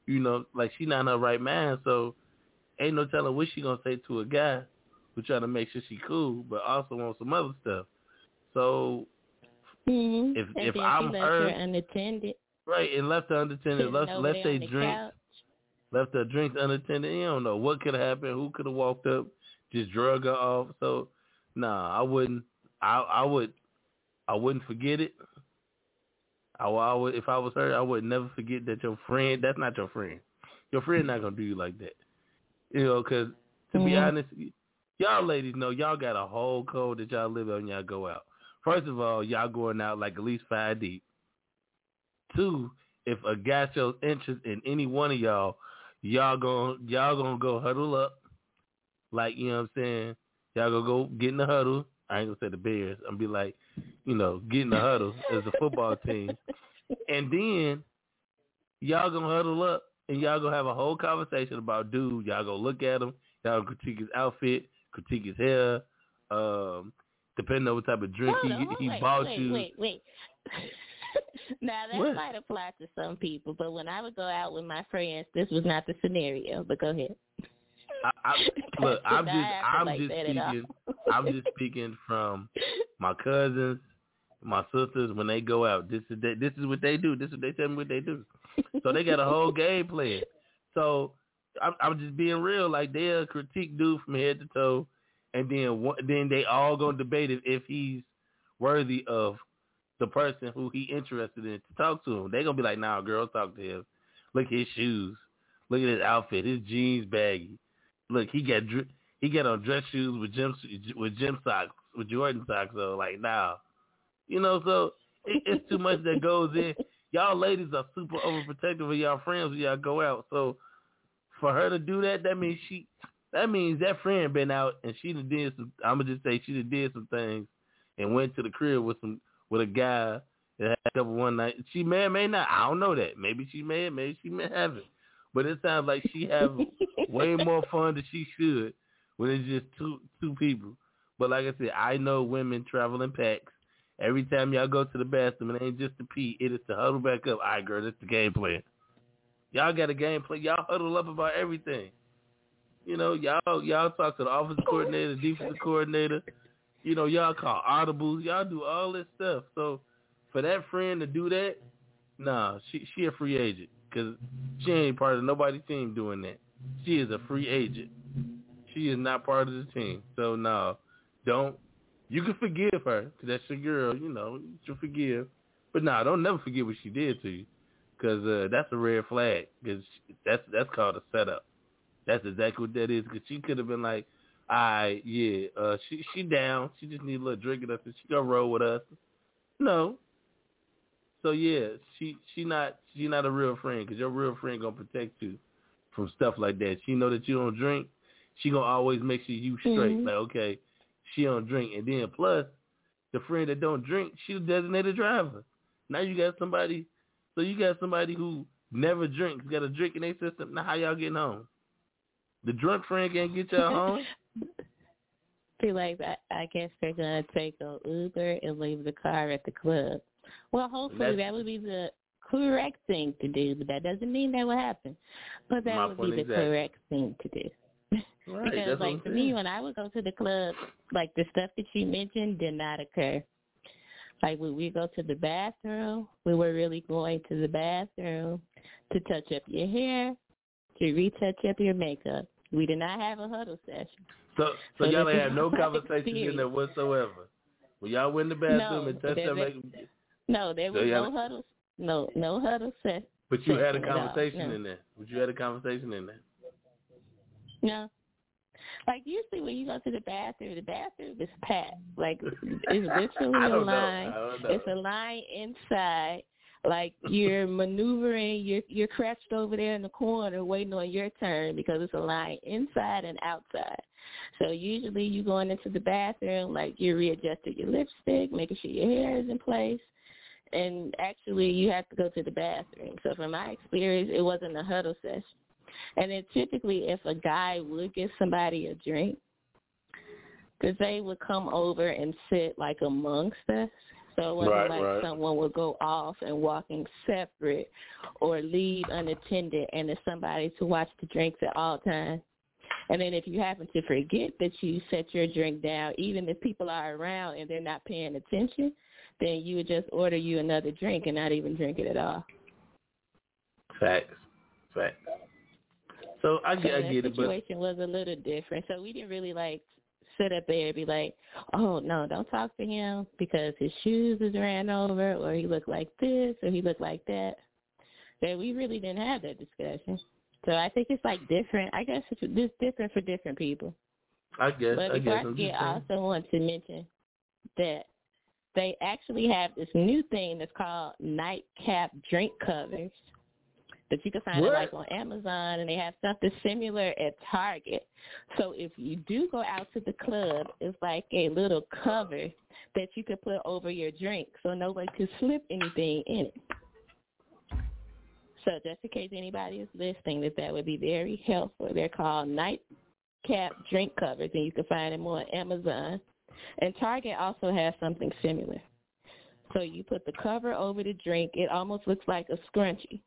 S2: you know, like she not in her right mind. So ain't no telling what she gonna say to a guy who trying to make sure she cool, but also wants some other stuff. So
S6: Mhm.
S2: If-
S6: and
S2: if I'm
S6: left
S2: her-
S6: unattended,
S2: right, and left her unattended.
S6: sitting
S2: Let's
S6: over
S2: let's say
S6: the
S2: drink
S6: couch.
S2: left her drinks unattended. You don't know what could have happened, who could have walked up, just drug her off. So, nah, I wouldn't. I I would. I wouldn't forget it. I, I would if I was her. I would never forget that your friend. That's not your friend. Your friend not gonna do you like that. You know, because to be
S6: Mhm.
S2: honest, y'all ladies know y'all got a whole code that y'all live on. Y'all go out. First of all, y'all going out like at least five deep. Two, if a guy shows interest in any one of y'all, y'all gonna y'all gonna go huddle up, like you know what I'm saying. Y'all gonna go get in the huddle. I ain't gonna say the Bears. I'm be like, you know, get in the huddle as a football team, and then y'all gonna huddle up and y'all gonna have a whole conversation about dude. Y'all gonna look at him. Y'all gonna critique his outfit, critique his hair, um, depending on what type of drink
S6: Hold
S2: he
S6: on,
S2: he
S6: wait,
S2: bought
S6: wait,
S2: you.
S6: Wait, wait, *laughs* now that
S2: What?
S6: might apply to some people, but when I would go out with my friends, this was not the scenario. But go ahead.
S2: I, I, *laughs* look, I'm just I'm
S6: like
S2: just speaking. I'm just speaking from my cousins, my sisters when they go out. This is they, this is what they do. This is what they tell me what they do. So they got a whole game plan. So I'm, I'm just being real. Like they'll critique dude from head to toe, and then one, then they all gonna debate if, if he's worthy of the person who he interested in to talk to him. They gonna be like, nah, girl, talk to him. Look at his shoes. Look at his outfit. His jeans baggy. Look, he got he got on dress shoes with gym with gym socks with Jordan socks. So like, nah, you know. So it, it's too much that goes in. Y'all ladies are super overprotective of y'all friends when y'all go out. So for her to do that, that means she that means that friend been out and she did some. I'm gonna just say she did some things and went to the crib with some with a guy that had a couple one night. She may or may not. I don't know that. Maybe she may. Maybe she may have it. But it sounds like she have *laughs* *laughs* way more fun than she should when it's just two two people. But like I said, I know women travel in packs. Every time y'all go to the bathroom, it ain't just to pee. It is to huddle back up. All right, girl, that's the game plan. Y'all got a game plan. Y'all huddle up about everything. You know, y'all y'all talk to the offensive coordinator, defensive coordinator. You know, y'all call audibles. Y'all do all this stuff. So for that friend to do that, nah, she she a free agent because she ain't part of nobody's team doing that. She is a free agent. She is not part of the team. So no, don't. You can forgive her 'cause that's your girl. You know, you forgive. But nah, don't never forget what she did to you because uh, that's a red flag. Because that's that's called a setup. That's exactly what that is. Because she could have been like, "All right, yeah, uh, she she down. She just need a little drink of us, and she gonna roll with us." No. So yeah, she she not she not a real friend because your real friend gonna protect you from stuff like that. She know that you don't drink. She gonna always make sure you straight.
S6: Mhm.
S2: Like okay, she don't drink, and then plus the friend that don't drink, she the designated driver. Now you got somebody, so you got somebody who never drinks, got a drink in their system. Now how y'all getting home? The drunk friend can't get y'all *laughs* home.
S6: Feel like I, I guess they're gonna take a Uber and leave the car at the club. Well, hopefully
S2: That's-
S6: that would be the correct thing to do, but that doesn't mean that will happen. But that
S2: My
S6: would be the
S2: exactly.
S6: correct thing to do. *laughs*
S2: Right,
S6: because like for me, when I would go to the club, like the stuff that you mentioned did not occur. Like when we go to the bathroom, we were really going to the bathroom to touch up your hair, to retouch up your makeup. We did not have a huddle session.
S2: So, so,
S6: So
S2: y'all
S6: this
S2: ain't
S6: is
S2: have no
S6: my
S2: conversations in there whatsoever. When y'all went in the bathroom
S6: No,
S2: and touched up,
S6: No, there
S2: So
S6: was
S2: y'all-
S6: no huddle. No, no huddle session.
S2: but you had a
S6: session at all,
S2: conversation
S6: no.
S2: in there. But you had a conversation in there.
S6: No. Like usually when you go to the bathroom, the bathroom is packed. Like it's *laughs* literally a line.
S2: I don't know.
S6: It's a line inside. Like you're *laughs* maneuvering, you're you're crouched over there in the corner waiting on your turn because it's a line inside and outside. So usually you going into the bathroom like you're readjusting your lipstick, making sure your hair is in place. And actually you have to go to the bathroom. So from my experience it wasn't a huddle session. And then typically if a guy would give somebody a drink, because they would come over and sit like amongst us. So it wasn't
S2: Right,
S6: like
S2: right.
S6: someone would go off and walking separate or leave unattended and there's somebody to watch the drinks at all times. And then if you happen to forget that you set your drink down, even if people are around and they're not paying attention, then you would just order you another drink and not even drink it at all.
S2: Facts. Facts. So I
S6: So
S2: get, I get it, but
S6: situation was a little different. So we didn't really like sit up there and be like, "Oh no, don't talk to him because his shoes is ran over, or he looked like this, or he looked like that." That we really didn't have that discussion. So I think it's like different. I guess it's just different for different people.
S2: I guess.
S6: But
S2: I guess.
S6: I I also want to mention that they actually have this new thing that's called nightcap drink covers that you can find it like on Amazon, and they have something similar at Target. So if you do go out to the club, it's like a little cover that you could put over your drink, so nobody could slip anything in it. So just in case anybody is listening, that that would be very helpful. They're called nightcap drink covers, and you can find them on Amazon. And Target also has something similar. So you put the cover over the drink. It almost looks like a scrunchie.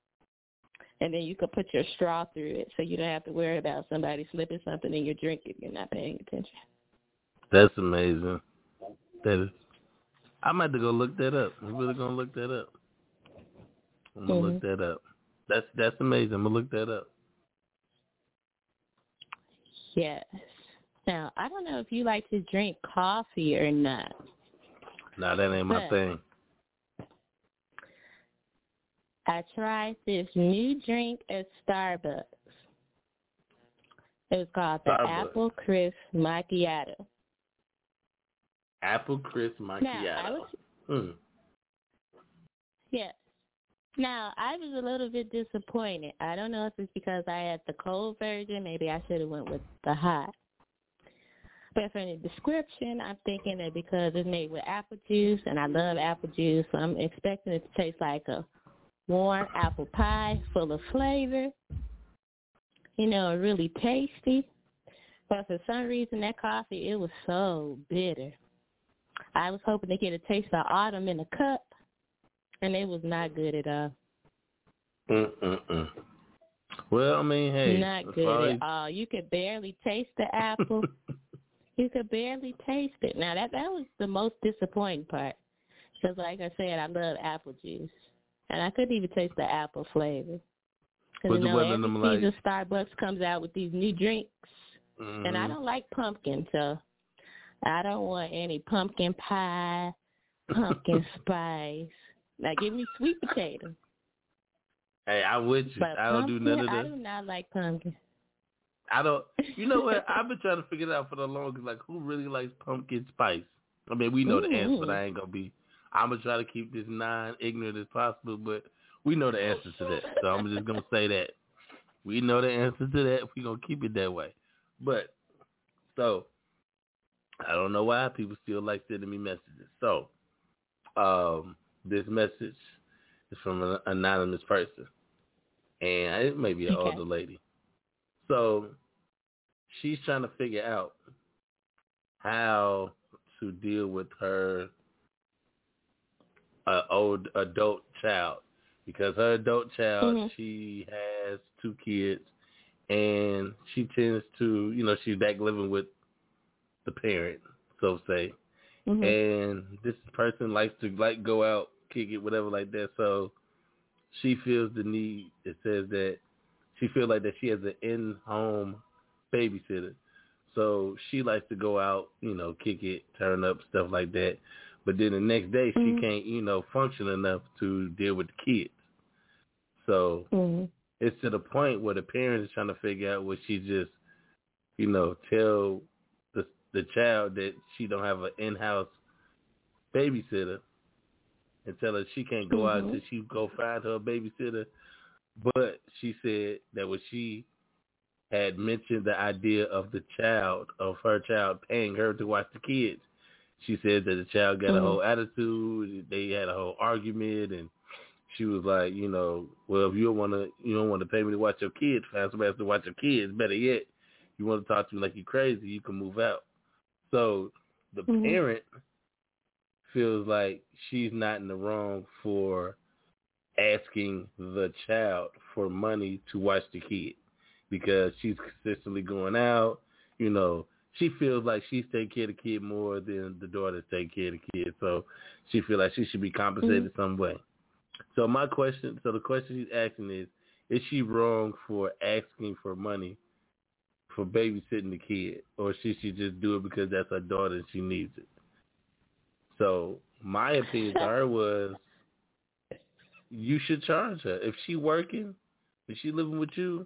S6: And then you could put your straw through it so you don't have to worry about somebody slipping something in your drink if you're not paying attention.
S2: That's amazing. That is. I might have to go look that up. I'm really gonna look that up. I'm gonna look mm-hmm. that up. That's that's amazing. I'm gonna look that up.
S6: Yes. Now, I don't know if you like to drink coffee or not.
S2: Nah, that ain't my thing.
S6: I tried this new drink at Starbucks. It was called the
S2: Starbucks.
S6: Apple Crisp Macchiato.
S2: Apple crisp macchiato.
S6: Now, was
S2: Hmm.
S6: Yes. Now, I was a little bit disappointed. I don't know if it's because I had the cold version. Maybe I should have went with the hot. But from the description, I'm thinking that because it's made with apple juice, and I love apple juice, so I'm expecting it to taste like a warm apple pie full of flavor. You know, really tasty. But for some reason, that coffee, it was so bitter. I was hoping to get a taste of autumn in a cup, and it was not good at all.
S2: Mm-mm-mm. Well, I mean, hey,
S6: not good at all. You could barely taste the apple. *laughs* you could barely taste it. Now that that was the most disappointing part, because like I said, I love apple juice, and I couldn't even taste the apple flavor. Because you
S2: the
S6: know, every
S2: them like?
S6: Starbucks comes out with these new drinks, and I
S2: Mhm.
S6: don't like pumpkin, so I don't want any pumpkin pie, pumpkin *laughs* spice. Now give me sweet potato.
S2: Hey, I with you.
S6: But
S2: I don't do none of that.
S6: I do not like pumpkin.
S2: I don't. You know what? *laughs* I've been trying to figure it out for the longest. Like, who really likes pumpkin spice? I mean, we know the answer, but I ain't gonna be. I'm gonna try to keep this non-ignorant as possible, but we know the answer to that. So I'm just gonna say that we know the answer to that. We gonna keep it that way. But so I don't know why people still like sending me messages. So um, this message is from an anonymous person, and it may be an
S6: Okay.
S2: older lady. So she's trying to figure out how to deal with her uh, old adult child because her adult child
S6: Mhm.
S2: she has two kids and she tends to you know she's back living with the parent so to say
S6: Mhm.
S2: and this person likes to like go out kick it whatever like that so she feels the need it says that she feels like that she has an in-home babysitter so she likes to go out you know kick it turn up stuff like that but then the next day she
S6: Mhm.
S2: can't you know function enough to deal with the kids so
S6: Mhm.
S2: it's to the point where the parents are trying to figure out what she just, you know, tell the the child that she don't have an in-house babysitter and tell her she can't go out
S6: Mhm.
S2: until she go find her babysitter. But she said that when she had mentioned the idea of the child, of her child paying her to watch the kids, she said that the child got a
S6: Mhm.
S2: whole attitude. They had a whole argument, and she was like, you know, well, if you don't want to, you don't want to pay me to watch your kids, find somebody else to watch your kids. Better yet, you want to talk to me like you're crazy, you can move out. So the
S6: Mhm.
S2: parent feels like she's not in the wrong for asking the child for money to watch the kid because she's consistently going out. You know, she feels like she's taking care of the kid more than the daughter's taking care of the kid. So she feels like she should be compensated mm-hmm. some way. So my question, so the question she's asking is, is she wrong for asking for money for babysitting the kid, or should she just do it because that's her daughter and she needs it? So my opinion to her was, you should charge her if she working, if she living with you,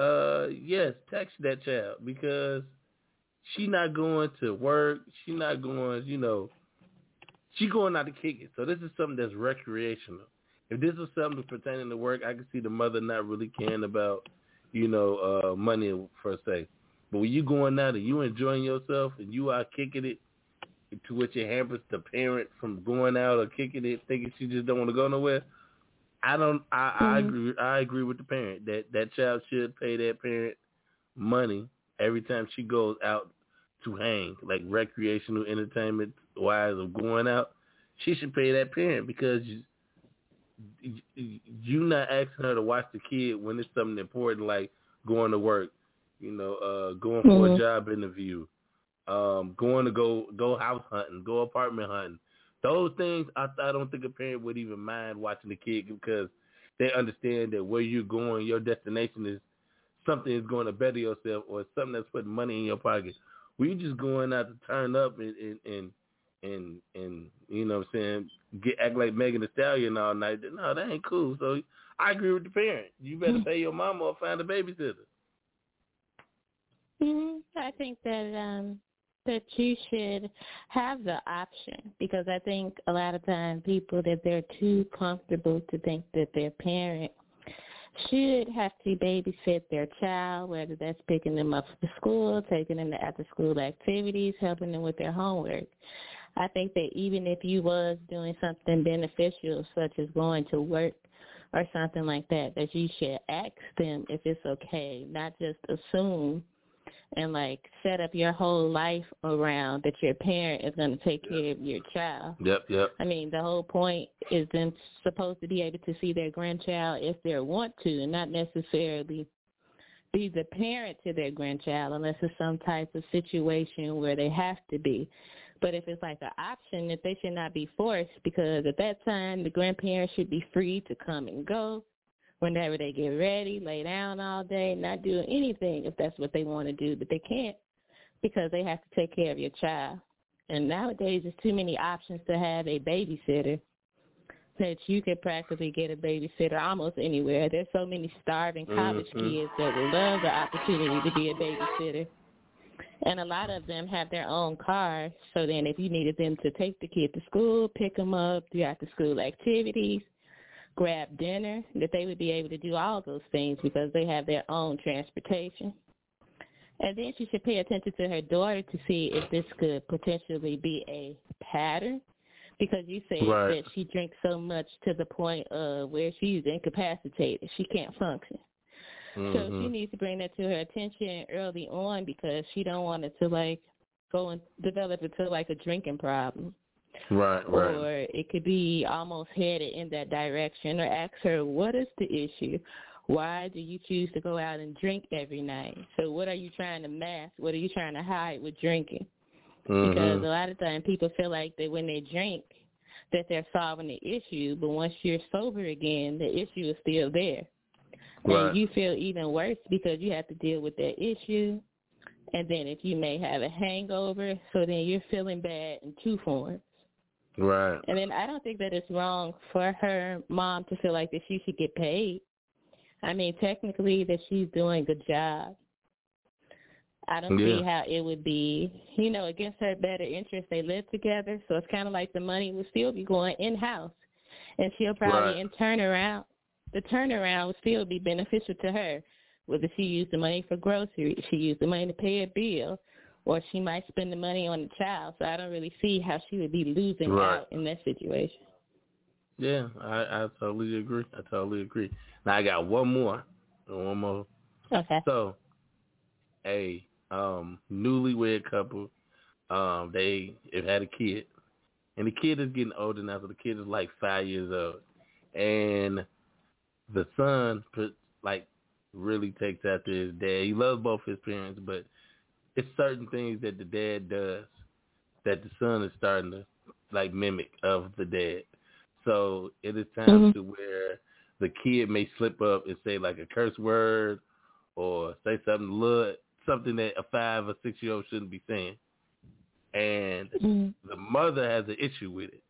S2: uh, yes, text that child because she not going to work. She not going, you know, she going out to kick it. So this is something that's recreational. If this was something pertaining to work, I can see the mother not really caring about, you know, uh, money per se. But when you going out and you enjoying yourself and you are kicking it, to which it hampers the parent from going out or kicking it, thinking she just don't want to go nowhere. I don't. I, mm-hmm. I agree. I agree with the parent that that child should pay that parent money every time she goes out to hang, like recreational entertainment wise of going out. She should pay that parent because you, you not asking her to watch the kid when it's something important like going to work, you know, uh, going for mm-hmm. a job interview, um, going to go go house hunting, go apartment hunting. Those things I, I don't think a parent would even mind watching the kid because they understand that where you're going, your destination is something is going to better yourself or something that's putting money in your pocket. We just going out to turn up and and and and, and you know what I'm saying, get act like Megan Thee Stallion all night. No, that ain't cool. So I agree with the parent. You better mm-hmm. pay your mama or find a babysitter.
S6: Mm-hmm. I think that um that you should have the option because I think a lot of times people that they're too comfortable to think that their parent should have to babysit their child, whether that's picking them up from school, taking them to after school activities, helping them with their homework. I think that even if you was doing something beneficial such as going to work or something like that, that you should ask them if it's okay, not just assume and like set up your whole life around that your parent is going to take care of your child.
S2: Yep, yep.
S6: I mean, the whole point is them supposed to be able to see their grandchild if they want to, and not necessarily be the parent to their grandchild unless it's some type of situation where they have to be. But if it's like an option, that they should not be forced because at that time the grandparents should be free to come and go whenever they get ready, lay down all day, not doing anything if that's what they want to do, but they can't because they have to take care of your child. And nowadays, there's too many options to have a babysitter that you could practically get a babysitter almost anywhere. There's so many starving college mm-hmm. kids that would love the opportunity to be a babysitter. And a lot of them have their own cars. So then if you needed them to take the kid to school, pick them up, do after school activities, grab dinner, that they would be able to do all those things because they have their own transportation. And then she should pay attention to her daughter to see if this could potentially be a pattern because you say right. that she drinks so much to the point of where she's incapacitated. She can't function. Mm-hmm. So she mm-hmm. needs to bring that to her attention early on because she don't want it to like go and develop into like a drinking problem.
S2: Right, right.
S6: Or it could be almost headed in that direction or ask her, what is the issue? Why do you choose to go out and drink every night? So what are you trying to mask? What are you trying to hide with drinking? Mm-hmm. Because a lot of times people feel like that when they drink that they're solving the issue, but once you're sober again, the issue is still there. Right. And you feel even worse because you have to deal with that issue. And then if you may have a hangover, so then you're feeling bad in two forms.
S2: Right.
S6: And then I don't think that it's wrong for her mom to feel like that she should get paid. I mean, technically that she's doing a good job. I don't yeah. see how it would be, you know, against her better interest. They live together, so it's kind of like the money would still be going in house, and she'll probably right. in turnaround, the turnaround would still be beneficial to her. Whether she used the money for groceries, she used the money to pay a bill, or she might spend the money on the child. So I don't really see how she would be losing right. out in that situation.
S2: Yeah, I, I totally agree. I totally agree. Now I got one more, one more.
S6: Okay.
S2: So, a um, newlywed couple, um, they have had a kid, and the kid is getting older now. So the kid is like five years old, and the son put like really takes after his dad. He loves both his parents, but it's certain things that the dad does that the son is starting to like mimic of the dad. So it is time mm-hmm. to where the kid may slip up and say like a curse word or say something little, something that a five or six year old shouldn't be saying. And mm-hmm. the mother has an issue with it.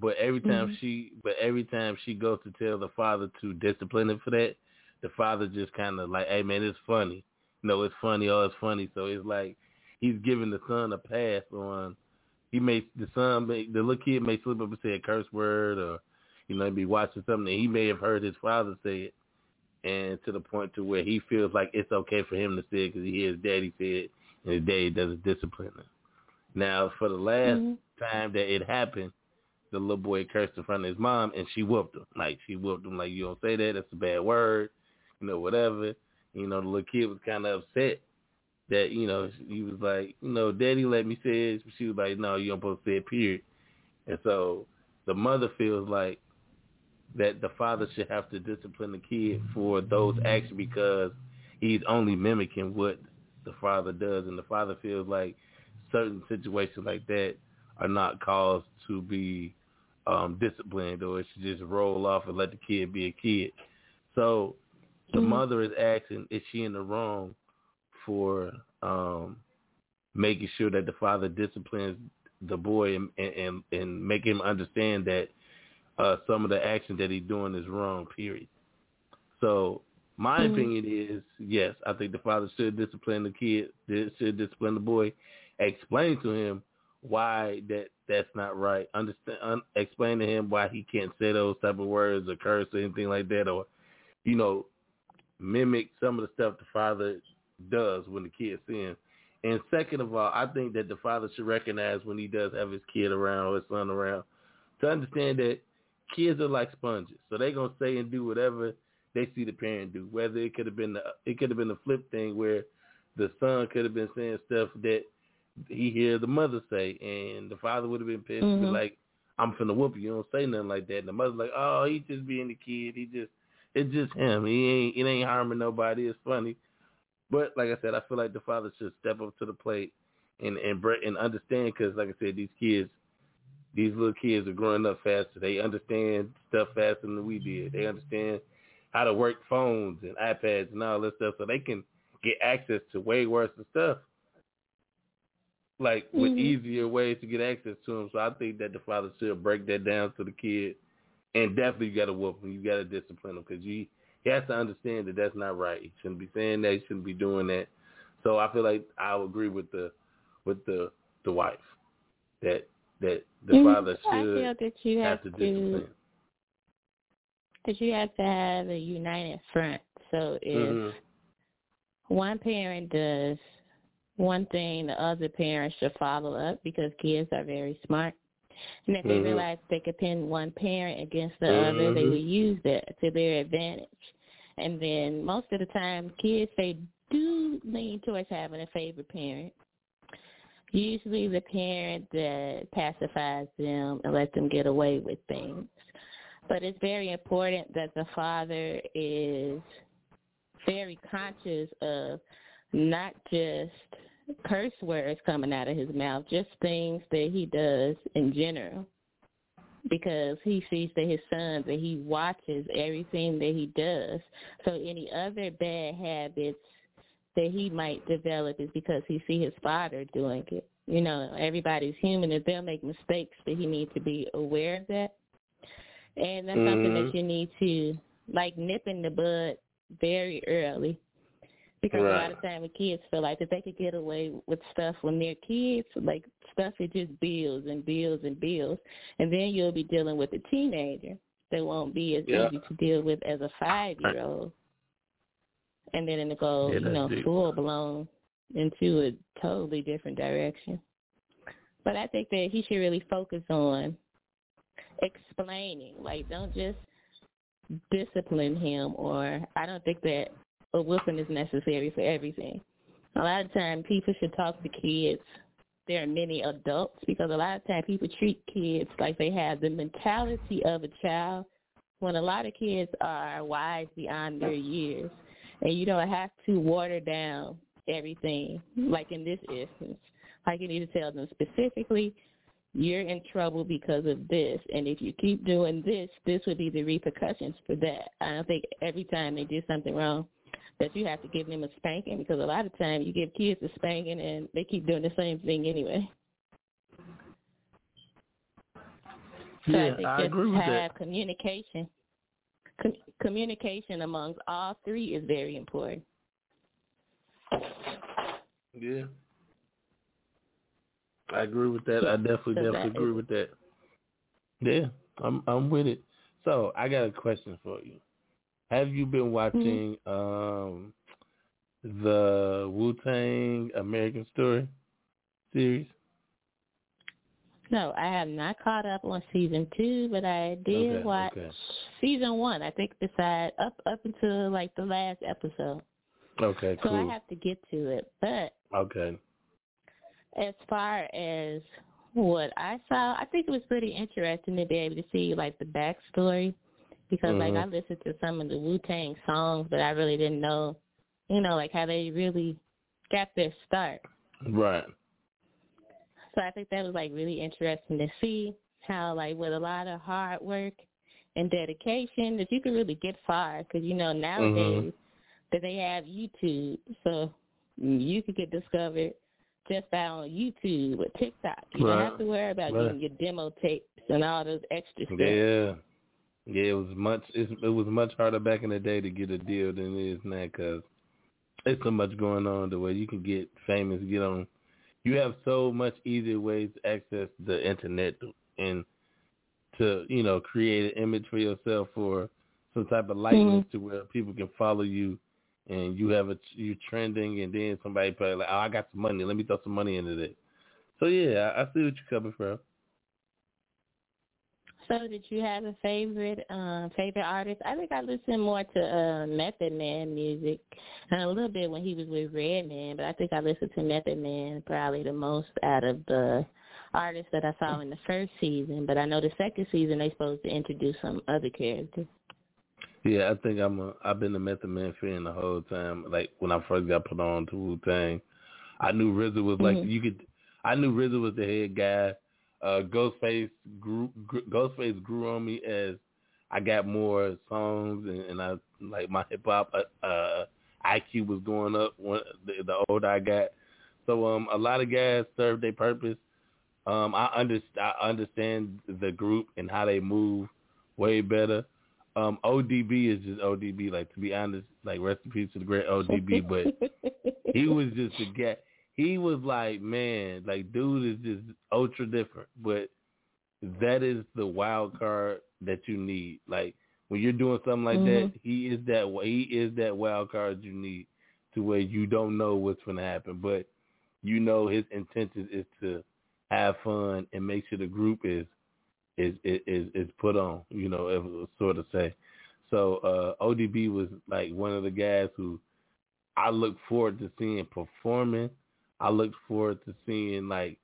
S2: But every time mm-hmm. she but every time she goes to tell the father to discipline him for that, the father just kind of like, hey man, it's funny. No, it's funny. Oh, it's funny. So it's like he's giving the son a pass on. He may the son, may, the little kid may slip up and say a curse word, or you know, be watching something that he may have heard his father say it, and to the point to where he feels like it's okay for him to say it because he hears daddy say it, and his daddy doesn't discipline him. Now, for the last
S6: Mhm.
S2: time that it happened, the little boy cursed in front of his mom, and she whooped him. Like she whooped him, like you don't say that. That's a bad word, you know, whatever. You know, the little kid was kind of upset that you know he was like, you know, Daddy let me say it. She was like, no, you don't supposed to say it. Period. And so the mother feels like that the father should have to discipline the kid for those actions because he's only mimicking what the father does, and the father feels like certain situations like that are not caused to be um, disciplined, or it should just roll off and let the kid be a kid. So the
S6: Mhm.
S2: mother is asking, is she in the wrong for um, making sure that the father disciplines the boy and and, and make him understand that uh, some of the actions that he's doing is wrong. Period. So my
S6: Mhm.
S2: opinion is yes, I think the father should discipline the kid, should discipline the boy, explain to him why that that's not right. Understand, un, explain to him why he can't say those type of words or curse or anything like that, or you know, mimic some of the stuff the father does when the kid's in. And second of all, I think that the father should recognize when he does have his kid around or his son around to understand that kids are like sponges. So they're gonna say and do whatever they see the parent do. Whether it could have been the it could have been the flip thing where the son could have been saying stuff that he hear the mother say and the father would have been pissed and be
S6: Mhm.
S2: like, I'm finna whoop you, you don't say nothing like that. And the mother's like, Oh, he just being the kid, he just it's just him. He ain't it ain't harming nobody, it's funny. But like I said, I feel like the father should step up to the plate and and and understand because, like I said, these kids, these little kids are growing up faster. They understand stuff faster than we did. They understand how to work phones and iPads and all this stuff, so they can get access to way worse stuff, like with
S6: Mhm.
S2: easier ways to get access to them. So I think that the father should break that down to the kid, and definitely you got to whoop him. You got to discipline him because you he has to understand that that's not right. He shouldn't be saying that. He shouldn't be doing that. So I feel like I agree with the with the the wife that that the
S6: Mhm.
S2: father
S6: I
S2: should
S6: feel that you
S2: have
S6: have
S2: to discipline.
S6: that you have to have a united front. So if
S2: Mhm.
S6: one parent does one thing, the other parent should follow up because kids are very smart. And if they
S2: Mhm.
S6: realize they could pin one parent against the other, they
S2: Mhm.
S6: will use that to their advantage. And then most of the time, kids they do lean towards having a favorite parent. Usually, the parent that pacifies them and lets them get away with things. But it's very important that the father is very conscious of not just curse words coming out of his mouth, just things that he does in general. Because he sees that his sons and he watches everything that he does. So any other bad habits that he might develop is because he see his father doing it. You know, everybody's human and they'll make mistakes, but he needs to be aware of that. And that's something
S2: Mhm.
S6: that you need to like nip in the bud very early. Because a lot of time the kids feel like if they could get away with stuff when they're kids, like stuff it just builds and builds and builds. And then you'll be dealing with a teenager that won't be as
S2: Yeah.
S6: easy to deal with as a five year old. And then it'll go,
S2: Yeah,
S6: you know,
S2: deep.
S6: full blown into a totally different direction. But I think that he should really focus on explaining. Like don't just discipline him or I don't think that a whooping is necessary for everything. A lot of time people should talk to kids. There are many adults because a lot of time people treat kids like they have the mentality of a child when a lot of kids are wise beyond their years. And you don't have to water down everything, like in this instance. Like you need to tell them specifically, you're in trouble because of this. And if you keep doing this, this would be the repercussions for that. I don't think every time they do something wrong that you have to give them a spanking because a lot of times you give kids a spanking and they keep doing the same thing anyway. So
S2: Yeah,
S6: I think
S2: I agree with
S6: have
S2: that.
S6: communication. Com- communication amongst all three is very important.
S2: Yeah. I agree with that. I definitely,
S6: So
S2: definitely agree
S6: is-
S2: with that. Yeah, I'm I'm with it. So I got a question for you. Have you been watching um the Wu Tang American Story series?
S6: No, I have not caught up on season two, but I did
S2: Okay,
S6: watch
S2: okay.
S6: season one. I think beside up up until like the last episode.
S2: Okay, cool.
S6: So I have to get to it. But
S2: Okay.
S6: as far as what I saw, I think it was pretty interesting to be able to see like the backstory because like mm-hmm.
S2: I
S6: listened to some of the Wu Tang songs, but I really didn't know, you know, like how they really got their start.
S2: Right.
S6: So I think that was like really interesting to see how like with a lot of hard work and dedication that you can really get far because you know mm-hmm. nowadays that they have YouTube, so you could get discovered just by on YouTube or TikTok. You don't have to worry about
S2: Right.
S6: getting your demo tapes and all those extra stuff.
S2: Yeah. Yeah, it was much. It's, it was much harder back in the day to get a deal than it is now because it's so much going on the way you can get famous, get on. You have so much easier ways to access the internet and to you know create an image for yourself or some type of mm-hmm. likeness to where people can follow you and you have a you trending and then somebody probably like oh I got some money let me throw some money into that. So yeah, I, I see what you're coming from.
S6: So did you have a favorite um favorite artist? I think I listened more to uh Method Man music and a little bit when he was with Redman, but I think I listened to Method Man probably the most out of the artists that I saw in the first season. But I know the second season they supposed to introduce some other characters.
S2: Yeah, I think I'm a. I've been a Method Man fan the whole time. Like when I first got put on to Wu Tang, I knew RZA was like
S6: Mhm.
S2: you could. I knew RZA was the head guy. Uh, Ghostface grew. Ghostface grew on me as I got more songs and, and I like my hip hop uh, uh, IQ was going up when, the, the older I got. So um, a lot of guys served their purpose. Um, I understand. I understand the group and how they move way better. Um, ODB is just ODB. Like to be honest, like rest in peace to the great ODB. But *laughs* he was just a guy. He was like, man, like dude is just ultra different. But that is the wild card that you need. Like when you're doing something like that,
S6: Mhm.
S2: he is that. He is that wild card you need to where you don't know what's going to happen, but you know his intention is to have fun and make sure the group is is is is put on. You know, if it was sort of say. So uh ODB was like one of the guys who I look forward to seeing performing. I looked forward to seeing like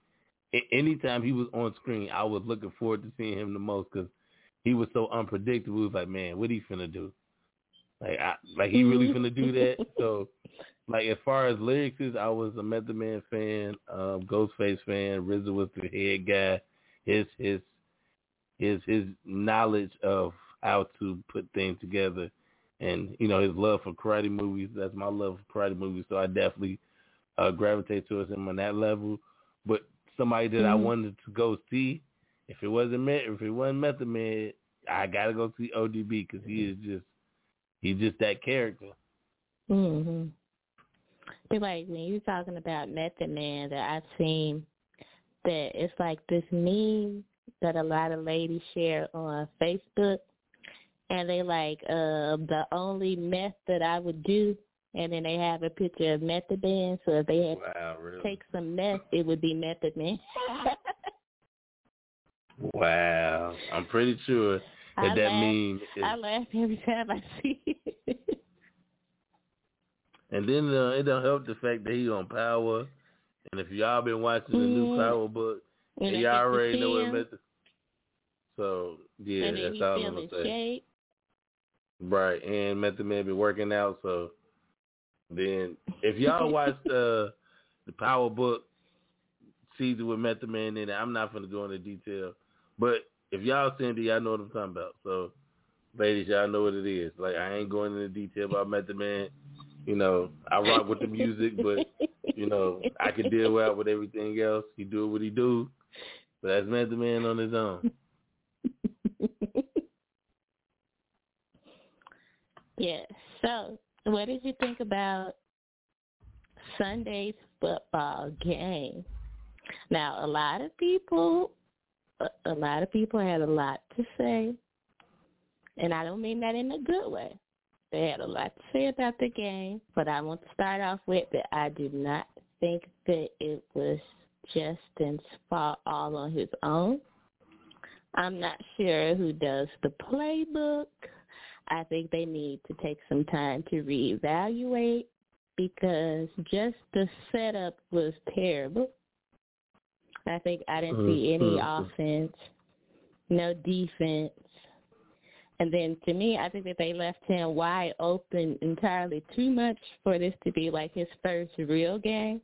S2: anytime he was on screen, I was looking forward to seeing him the most because he was so unpredictable. It was like, man, what he finna do? Like, I, like he really finna do that? So, like as far as lyrics is, I was a Method Man fan, um, Ghostface fan. RZA was the head guy. His his his his knowledge of how to put things together, and you know his love for karate movies. That's my love for karate movies. So I definitely uh, gravitate towards him on that level. But somebody that I
S6: Mhm.
S2: wanted to go see, if it wasn't Me- if it wasn't Method Man, I gotta go see ODB because he is just he's just that character.
S6: Mhm. It's like when you're talking about Method Man that I've seen that it's like this meme that a lot of ladies share on Facebook and they like uh the only meth that I would do and then they have a picture of Method Man so if they had
S2: Wow,
S6: to
S2: really?
S6: take some meth it would be Method Man. *laughs*
S2: Wow, I'm pretty sure that
S6: I
S2: that
S6: laugh-
S2: meme is
S6: I laugh every time I see it. *laughs*
S2: And then uh, it don't help the fact that he on Power. And if y'all been watching the new. Power book,
S6: And
S2: y'all already know what Method. So yeah, that's all I'm gonna say.
S6: shade.
S2: Right, and Method Man be working out. So then, if y'all watched uh, the Power book season with Method Man in it, I'm not gonna go into detail. But if y'all seen it, y'all know what I'm talking about. So, ladies, y'all know what it is. Like I ain't going into detail about Method Man. You know, I rock with the music, but you know, I can deal well with everything else. He do what he do, but that's Method Man on his own. *laughs*
S6: Yeah. So, what did you think about Sunday's football game? Now, a lot of people, a lot of people had a lot to say, and I don't mean that in a good way. They had a lot to say about the game, but I want to start off with that I do not think that it was Justin's fault all on his own. I'm not sure who does the playbook. I think they need to take some time to reevaluate because just the setup was terrible. I think I didn't see any
S2: Mhm.
S6: offense, no defense. And then to me, I think that they left him wide open entirely too much for this to be like his first real game.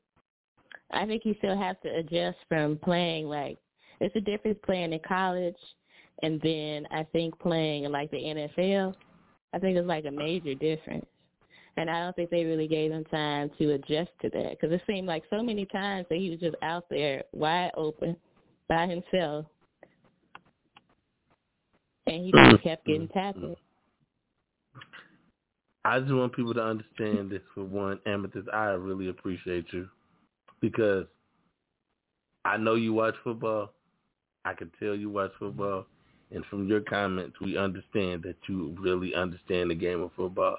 S6: I think he still has to adjust from playing like it's a difference playing in college and then I think playing in like the NFL. I think it's like a major difference. And I don't think they really gave him time to adjust to that because it seemed like so many times that he was just out there wide open by himself, and he just kept getting tackled.
S2: I just want people to understand this for one, Amethyst. I really appreciate you because I know you watch football. I can tell you watch football, and from your comments, we understand that you really understand the game of football.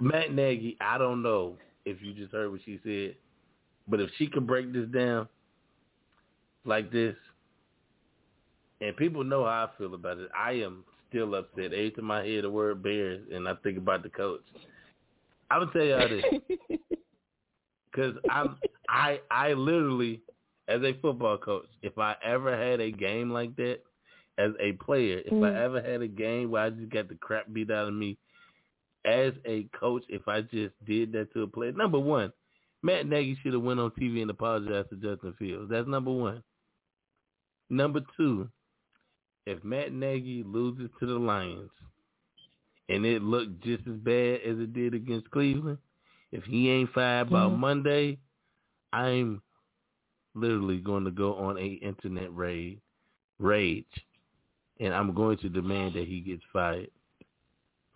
S2: Matt Nagy, I don't know if you just heard what she said, but if she could break this down like this, and people know how I feel about it, I am still upset. Every time I hear the word Bears and I think about the coach, I would tell y'all this *laughs* because I'm I I literally as a football coach, if I ever had a game like that as a player, if I ever had a game where I just got the crap beat out of me as a coach, if I just did that to a player, number one, Matt Nagy should have went on TV and apologized to Justin Fields. That's number one. Number two, if Matt Nagy loses to the Lions and it looked just as bad as it did against Cleveland, if he ain't fired by
S6: Mhm.
S2: Monday, I'm literally going to go on a internet raid, rage, and I'm going to demand that he gets fired.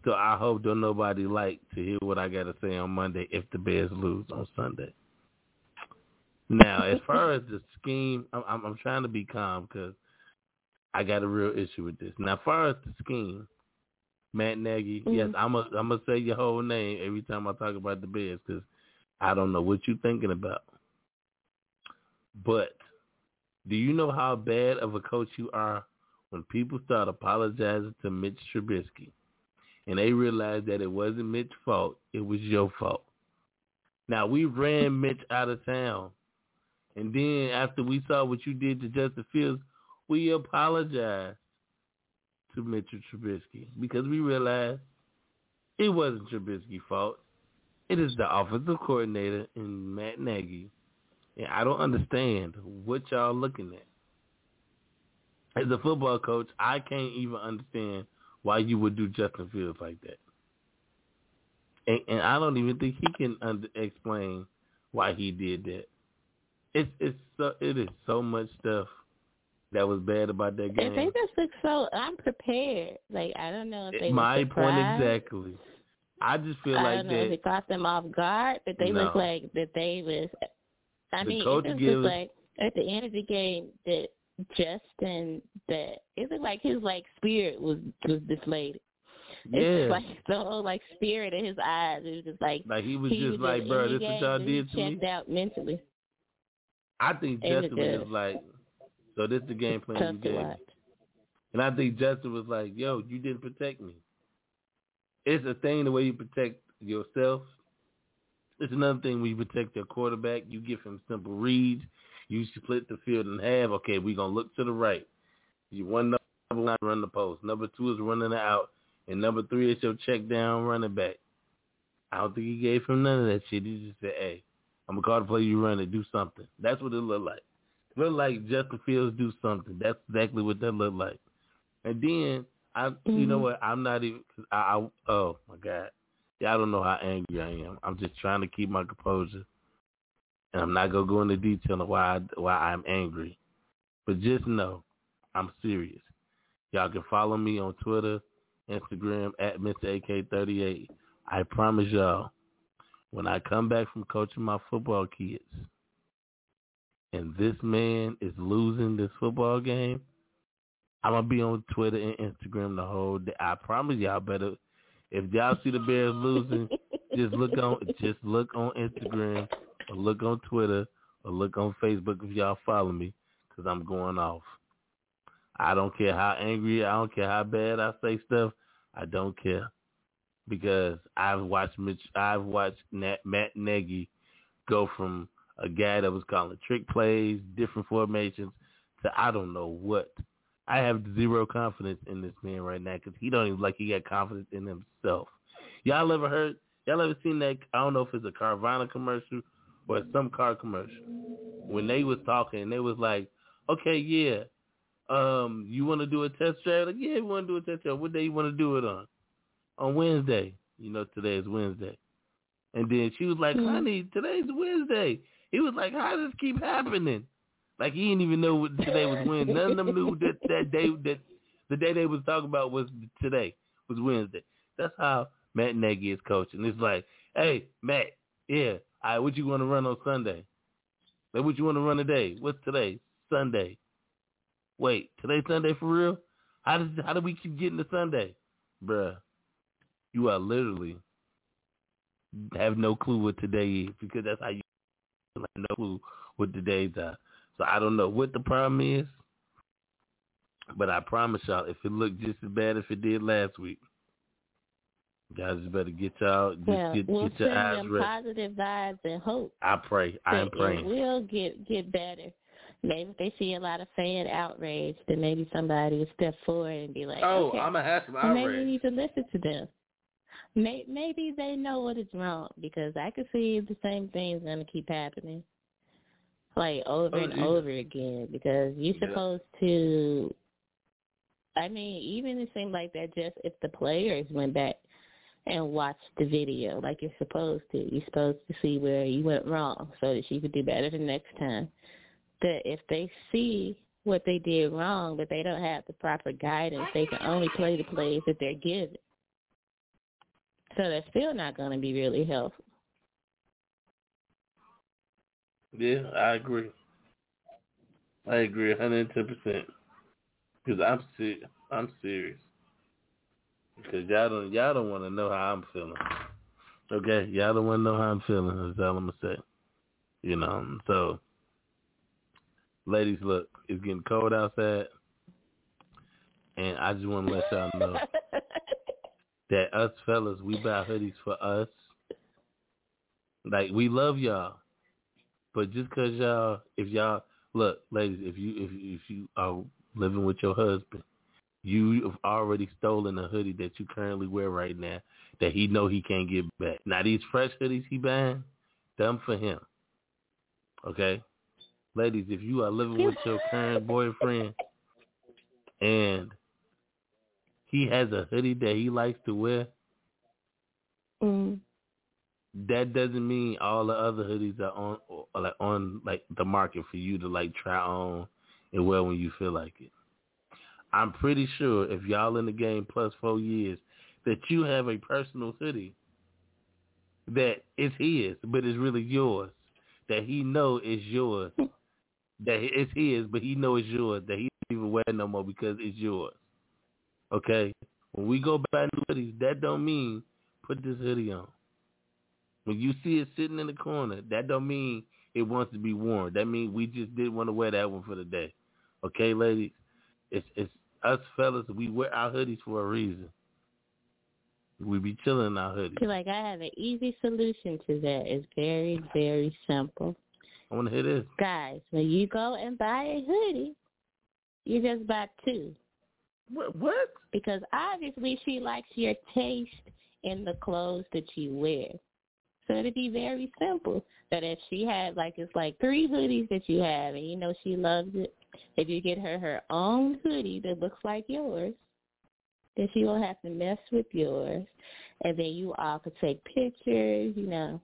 S2: So I hope don't nobody like to hear what I got to say on Monday if the Bears lose on Sunday. Now, as *laughs* far as the scheme, I'm, I'm, I'm trying to be calm because I got a real issue with this. Now, as far as the scheme, Matt Nagy, yes,
S6: Mhm.
S2: I'm a, I'm gonna say your whole name every time I talk about the Bears because I don't know what you're thinking about. But do you know how bad of a coach you are when people start apologizing to Mitch Trubisky and they realize that it wasn't Mitch's fault, it was your fault. Now we ran Mitch out of town. And then after we saw what you did to Justin Fields, we apologized to Mitchell Trubisky because we realized it wasn't Trubisky's fault. It is the offensive coordinator and Matt Nagy. And I don't understand what y'all looking at. As a football coach, I can't even understand why you would do Justin Fields like that. And, and I don't even think he can under, explain why he did that. It's it's so it is so much stuff that was bad about that
S6: If they
S2: game.
S6: just look so unprepared, like I don't know if they
S2: My point exactly. I just feel
S6: I
S2: like
S6: don't know if
S2: that
S6: it caught them off guard, but they look like that they was. I
S2: The
S6: mean,
S2: coach
S6: it was
S2: gives-
S6: just like at the end of the game that Justin that it looked like his like spirit was was deflated.
S2: yeah,
S6: It's like the whole like spirit in his eyes. It was just like
S2: like he was
S6: he
S2: just
S6: was
S2: like, bro, this what y'all did to me.
S6: checked out mentally.
S2: I think
S6: It
S2: Justin was like, so this is the game plan you
S6: Tough
S2: gave me. And I think Justin was like, yo, you didn't protect me. It's a thing the way you protect yourself. It's another thing when you protect your quarterback. You give him simple reads. You split the field in half. Okay, we're going to look to the right. You one number one, run the post. Number two is running it out. And number three is your check down running back. I don't think he gave him none of that shit. He just said, hey, I'm going to call the play you run it. Do something. That's what it looked like. It looked like Justin Fields do something. That's exactly what that looked like. And then I, you know
S6: Mhm.
S2: what? I'm not even. Cause I, I, oh my god, y'all don't know how angry I am. I'm just trying to keep my composure, and I'm not gonna go into detail of why I, why I'm angry. But just know, I'm serious. Y'all can follow me on Twitter Instagram at Mr. AK38. I promise y'all, when I come back from coaching my football kids, and this man is losing this football game, I'm gonna be on Twitter and Instagram the whole day. I promise y'all better. If y'all see the Bears losing, just look on just look on Instagram or look on Twitter or look on Facebook if y'all follow me, because I'm going off. I don't care how angry, I don't care how bad I say stuff. I don't care because I've watched Mitch, I've watched Nat, Matt Nagy go from a guy that was calling trick plays, different formations, to I don't know what. I have zero confidence in this man right now because he don't even like he got confidence in himself. Y'all ever heard? Y'all ever seen that? I don't know if it's a Carvana commercial or some car commercial. When they was talking, they was like, "Okay, yeah, um, you want to do a test drive? Like, yeah, we want to do a test drive. What day you want to do it on? On Wednesday. You know, today is Wednesday. And then she was like, honey, today's Wednesday. He was like, how does this keep happening? Like he didn't even know what today was Wednesday. None of them knew *laughs* that that day that the day they was talking about was today was Wednesday. That's how Matt Nagy is coaching. It's like, hey, Matt, yeah, all right, what you want to run on Sunday? Like, what you want to run today? What's today? Sunday. Wait, today's Sunday for real? How does how do we keep getting to Sunday, bruh? You are literally have no clue what today is because that's how you have no clue what the days are. So I don't know what the problem is, but I promise y'all, if it looked just as bad as it did last week, guys just better get y'all just
S6: well,
S2: get,
S6: we'll
S2: get your
S6: send
S2: eyes
S6: them
S2: ready.
S6: positive vibes and hope
S2: I pray. I am praying.
S6: it will get get better. Maybe if they see a lot of fan outrage, then maybe somebody will step forward and be like,
S2: Oh,
S6: okay,
S2: I'm gonna have some
S6: well, maybe we need to listen to them. May- Maybe they know what is wrong because I could see the same thing's gonna keep happening, like over
S2: Oh,
S6: and
S2: yeah.
S6: over again. Because you're
S2: Yeah.
S6: supposed to. I mean, even it seemed like that. Just if the players went back and watch the video like you're supposed to, you're supposed to see where you went wrong so that you could do better the next time. That if they see what they did wrong, but they don't have the proper guidance, they can only play the plays that they're given. So that's still not going to be really helpful.
S2: Yeah, I agree. I agree, hundred and ten percent. Because I'm ser- I'm serious. Because y'all don't y'all don't want to know how I'm feeling. Okay, y'all don't want to know how I'm feeling. That's all I'm gonna say. You know, so ladies, look, it's getting cold outside, and I just want to let y'all know *laughs* that us fellas, we buy hoodies for us. Like we love y'all, but just cause y'all, if y'all look, ladies, if you if you- if you are living with your husband, you have already stolen a hoodie that you currently wear right now that he know he can't get back. Now these fresh hoodies he buying, them for him. Okay, ladies, if you are living with your current boyfriend and he has a hoodie that he likes to wear,
S6: Mm.
S2: that doesn't mean all the other hoodies are on or like on like the market for you to like try on and wear when you feel like it. I'm pretty sure if y'all in the game plus four years that you have a personal hoodie that is his, but it's really yours. That he know is yours. that it's his, but he know it's yours. That he don't even wear no more because it's yours. Okay? When we go buy new hoodies, that don't mean put this hoodie on. When you see it sitting in the corner, that don't mean it wants to be worn. That means we just didn't want to wear that one for the day. Okay, ladies? It's it's us fellas, we wear our hoodies for a reason. We be chilling in our hoodies.
S6: Feel like I have an easy solution to that. It's very, very simple.
S2: I want to hear this.
S6: Guys, when you go and buy a hoodie, you just buy two.
S2: What? What?
S6: Because obviously she likes your taste in the clothes that you wear. So it'd be very simple that if she had like it's like three hoodies that you have and you know she loves it, if you get her her own hoodie that looks like yours, then she won't have to mess with yours. And then you all could take pictures, you know.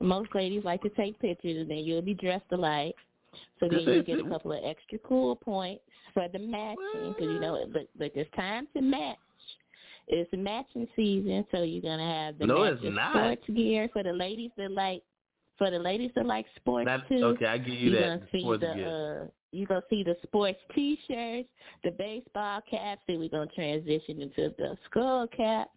S6: Most ladies like to take pictures and then you'll be dressed alike. So then you get a *laughs* couple of extra cool points for the matching because you know it. Look, look, it's time to match. it's matching season, so you're gonna have the
S2: No, it's
S6: matching
S2: not.
S6: sports gear for the ladies that like for the ladies that like sports
S2: That,
S6: too.
S2: okay, I give you
S6: You're
S2: that.
S6: gonna see the uh you gonna see the sports t shirts, the baseball caps, then we're gonna transition into the skull caps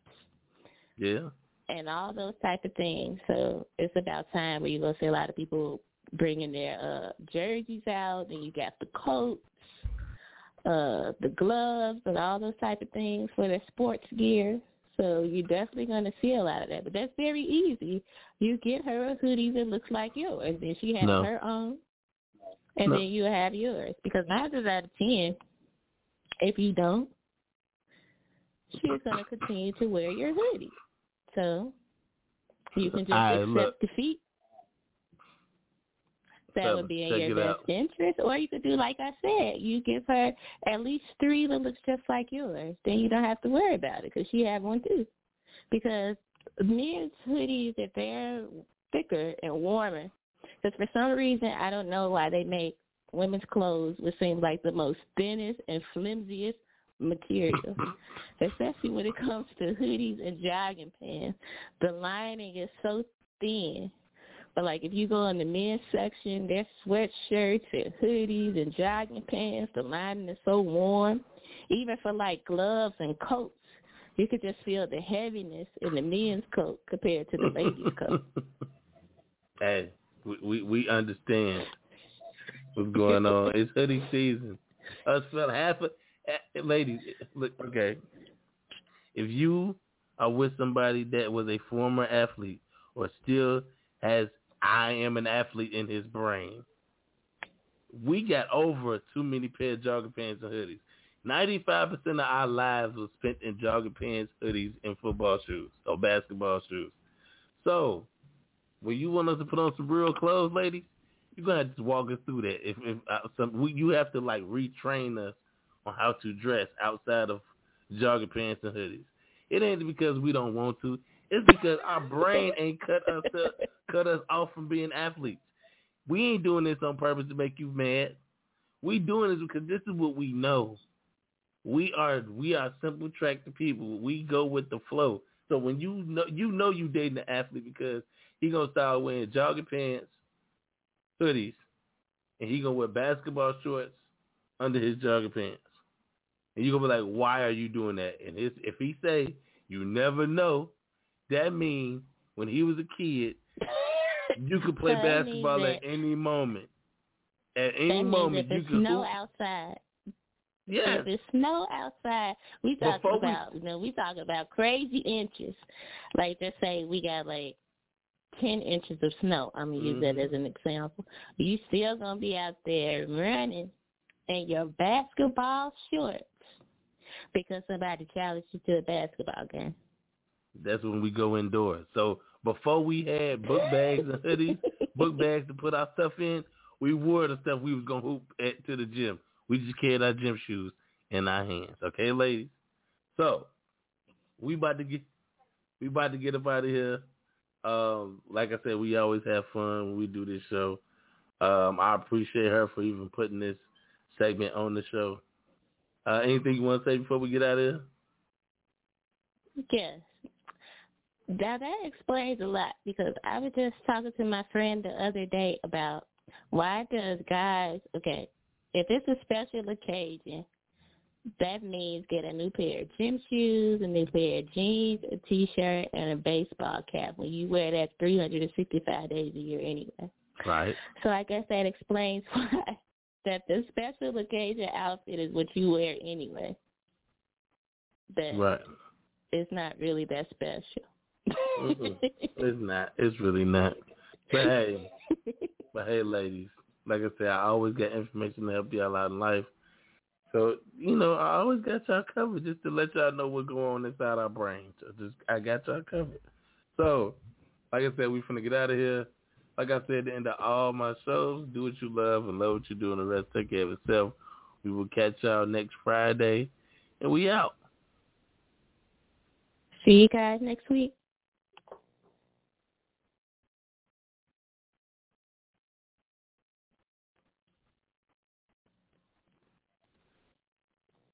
S2: yeah.
S6: and all those type of things. So it's about time where you're gonna see a lot of people bringing their uh jerseys out, and you got the coats, uh, the gloves, and all those type of things for their sports gear. So you're definitely gonna see a lot of that. But that's very easy. You get her a hoodie that looks like yours, and then she has
S2: No.
S6: her own, and
S2: No.
S6: then you have yours. Because nine times out of ten, if you don't, she's gonna continue to wear your hoodie. So you can just
S2: Alright,
S6: accept
S2: look.
S6: defeat. That
S2: Fellas,
S6: would be in your best
S2: out.
S6: interest. Or you could do like I said, you give her at least three that looks just like yours. Then you don't have to worry about it because she have one too. Because men's hoodies, if they're thicker and warmer, because for some reason I don't know why they make women's clothes which seems like the most thinnest and flimsiest material, *laughs* especially when it comes to hoodies and jogging pants. The lining is so thin. But like if you go in the men's section, their sweatshirts and hoodies and jogging pants, the lining is so warm. Even for like gloves and coats, you could just feel the heaviness in the men's coat compared to the ladies' coat. *laughs*
S2: Hey, we, we we understand what's going on. It's hoodie season. Us feel half of eh, ladies. Look, okay. If you are with somebody that was a former athlete or still has I am an athlete in his brain, we got over too many pair of jogging pants and hoodies. Ninety-five percent of our lives was spent in jogging pants, hoodies, and football shoes or basketball shoes. So, when you want us to put on some real clothes, ladies, you're gonna have to walk us through that. If, if uh, some, we, you have to like retrain us on how to dress outside of jogging pants and hoodies. It ain't because we don't want to. It's because our brain ain't cut us up, cut us off from being athletes. We ain't doing this on purpose to make you mad. We doing this because this is what we know. We are we are simple track people. We go with the flow. So when you know you know you dating an athlete because he gonna start wearing jogging pants, hoodies, and he gonna wear basketball shorts under his jogging pants. And you gonna be like, why are you doing that? And if he say you never know, that means when he was a kid, *laughs* you could play
S6: So that means
S2: basketball at any moment. At any moment you
S6: snow
S2: hoop.
S6: outside,
S2: Yeah.
S6: if it's snow outside, we talk
S2: Before we-
S6: about you know we talk about crazy inches. Like just say we got like ten inches of snow. I'm gonna use that
S2: Mhm.
S6: as an example. You still gonna be out there running in your basketball shorts because somebody challenged you to a basketball game.
S2: That's when we go indoors. So before we had book bags and hoodies, *laughs* book bags to put our stuff in, we wore the stuff we was gonna hoop at to the gym. We just carried our gym shoes in our hands. Okay, ladies. So we about to get we about to get up out of here. Um, like I said, we always have fun when we do this show. Um, I appreciate her for even putting this segment on the show. Uh, anything you want to say before we get out of here?
S6: Yes. Now that explains a lot because I was just talking to my friend the other day about why does guys okay, if it's a special occasion, that means get a new pair of gym shoes, a new pair of jeans, a t shirt, and a baseball cap when you wear that three hundred and sixty five days a year anyway.
S2: Right.
S6: So I guess that explains *laughs* why that the special occasion outfit is what you wear anyway. That
S2: Right.
S6: it's not really that special.
S2: Mm-mm. *laughs* It's not. It's really not. But hey, *laughs* but hey, ladies. Like I said, I always get information to help y'all out in life. So you know, I always got y'all covered just to let y'all know what's going on inside our brains. So just I got y'all covered. So, like I said, we finna get out of here. Like I said the end of all my shows, do what you love and love what you do, and the rest take care of itself. We will catch y'all next Friday, and we out.
S6: See you guys next week.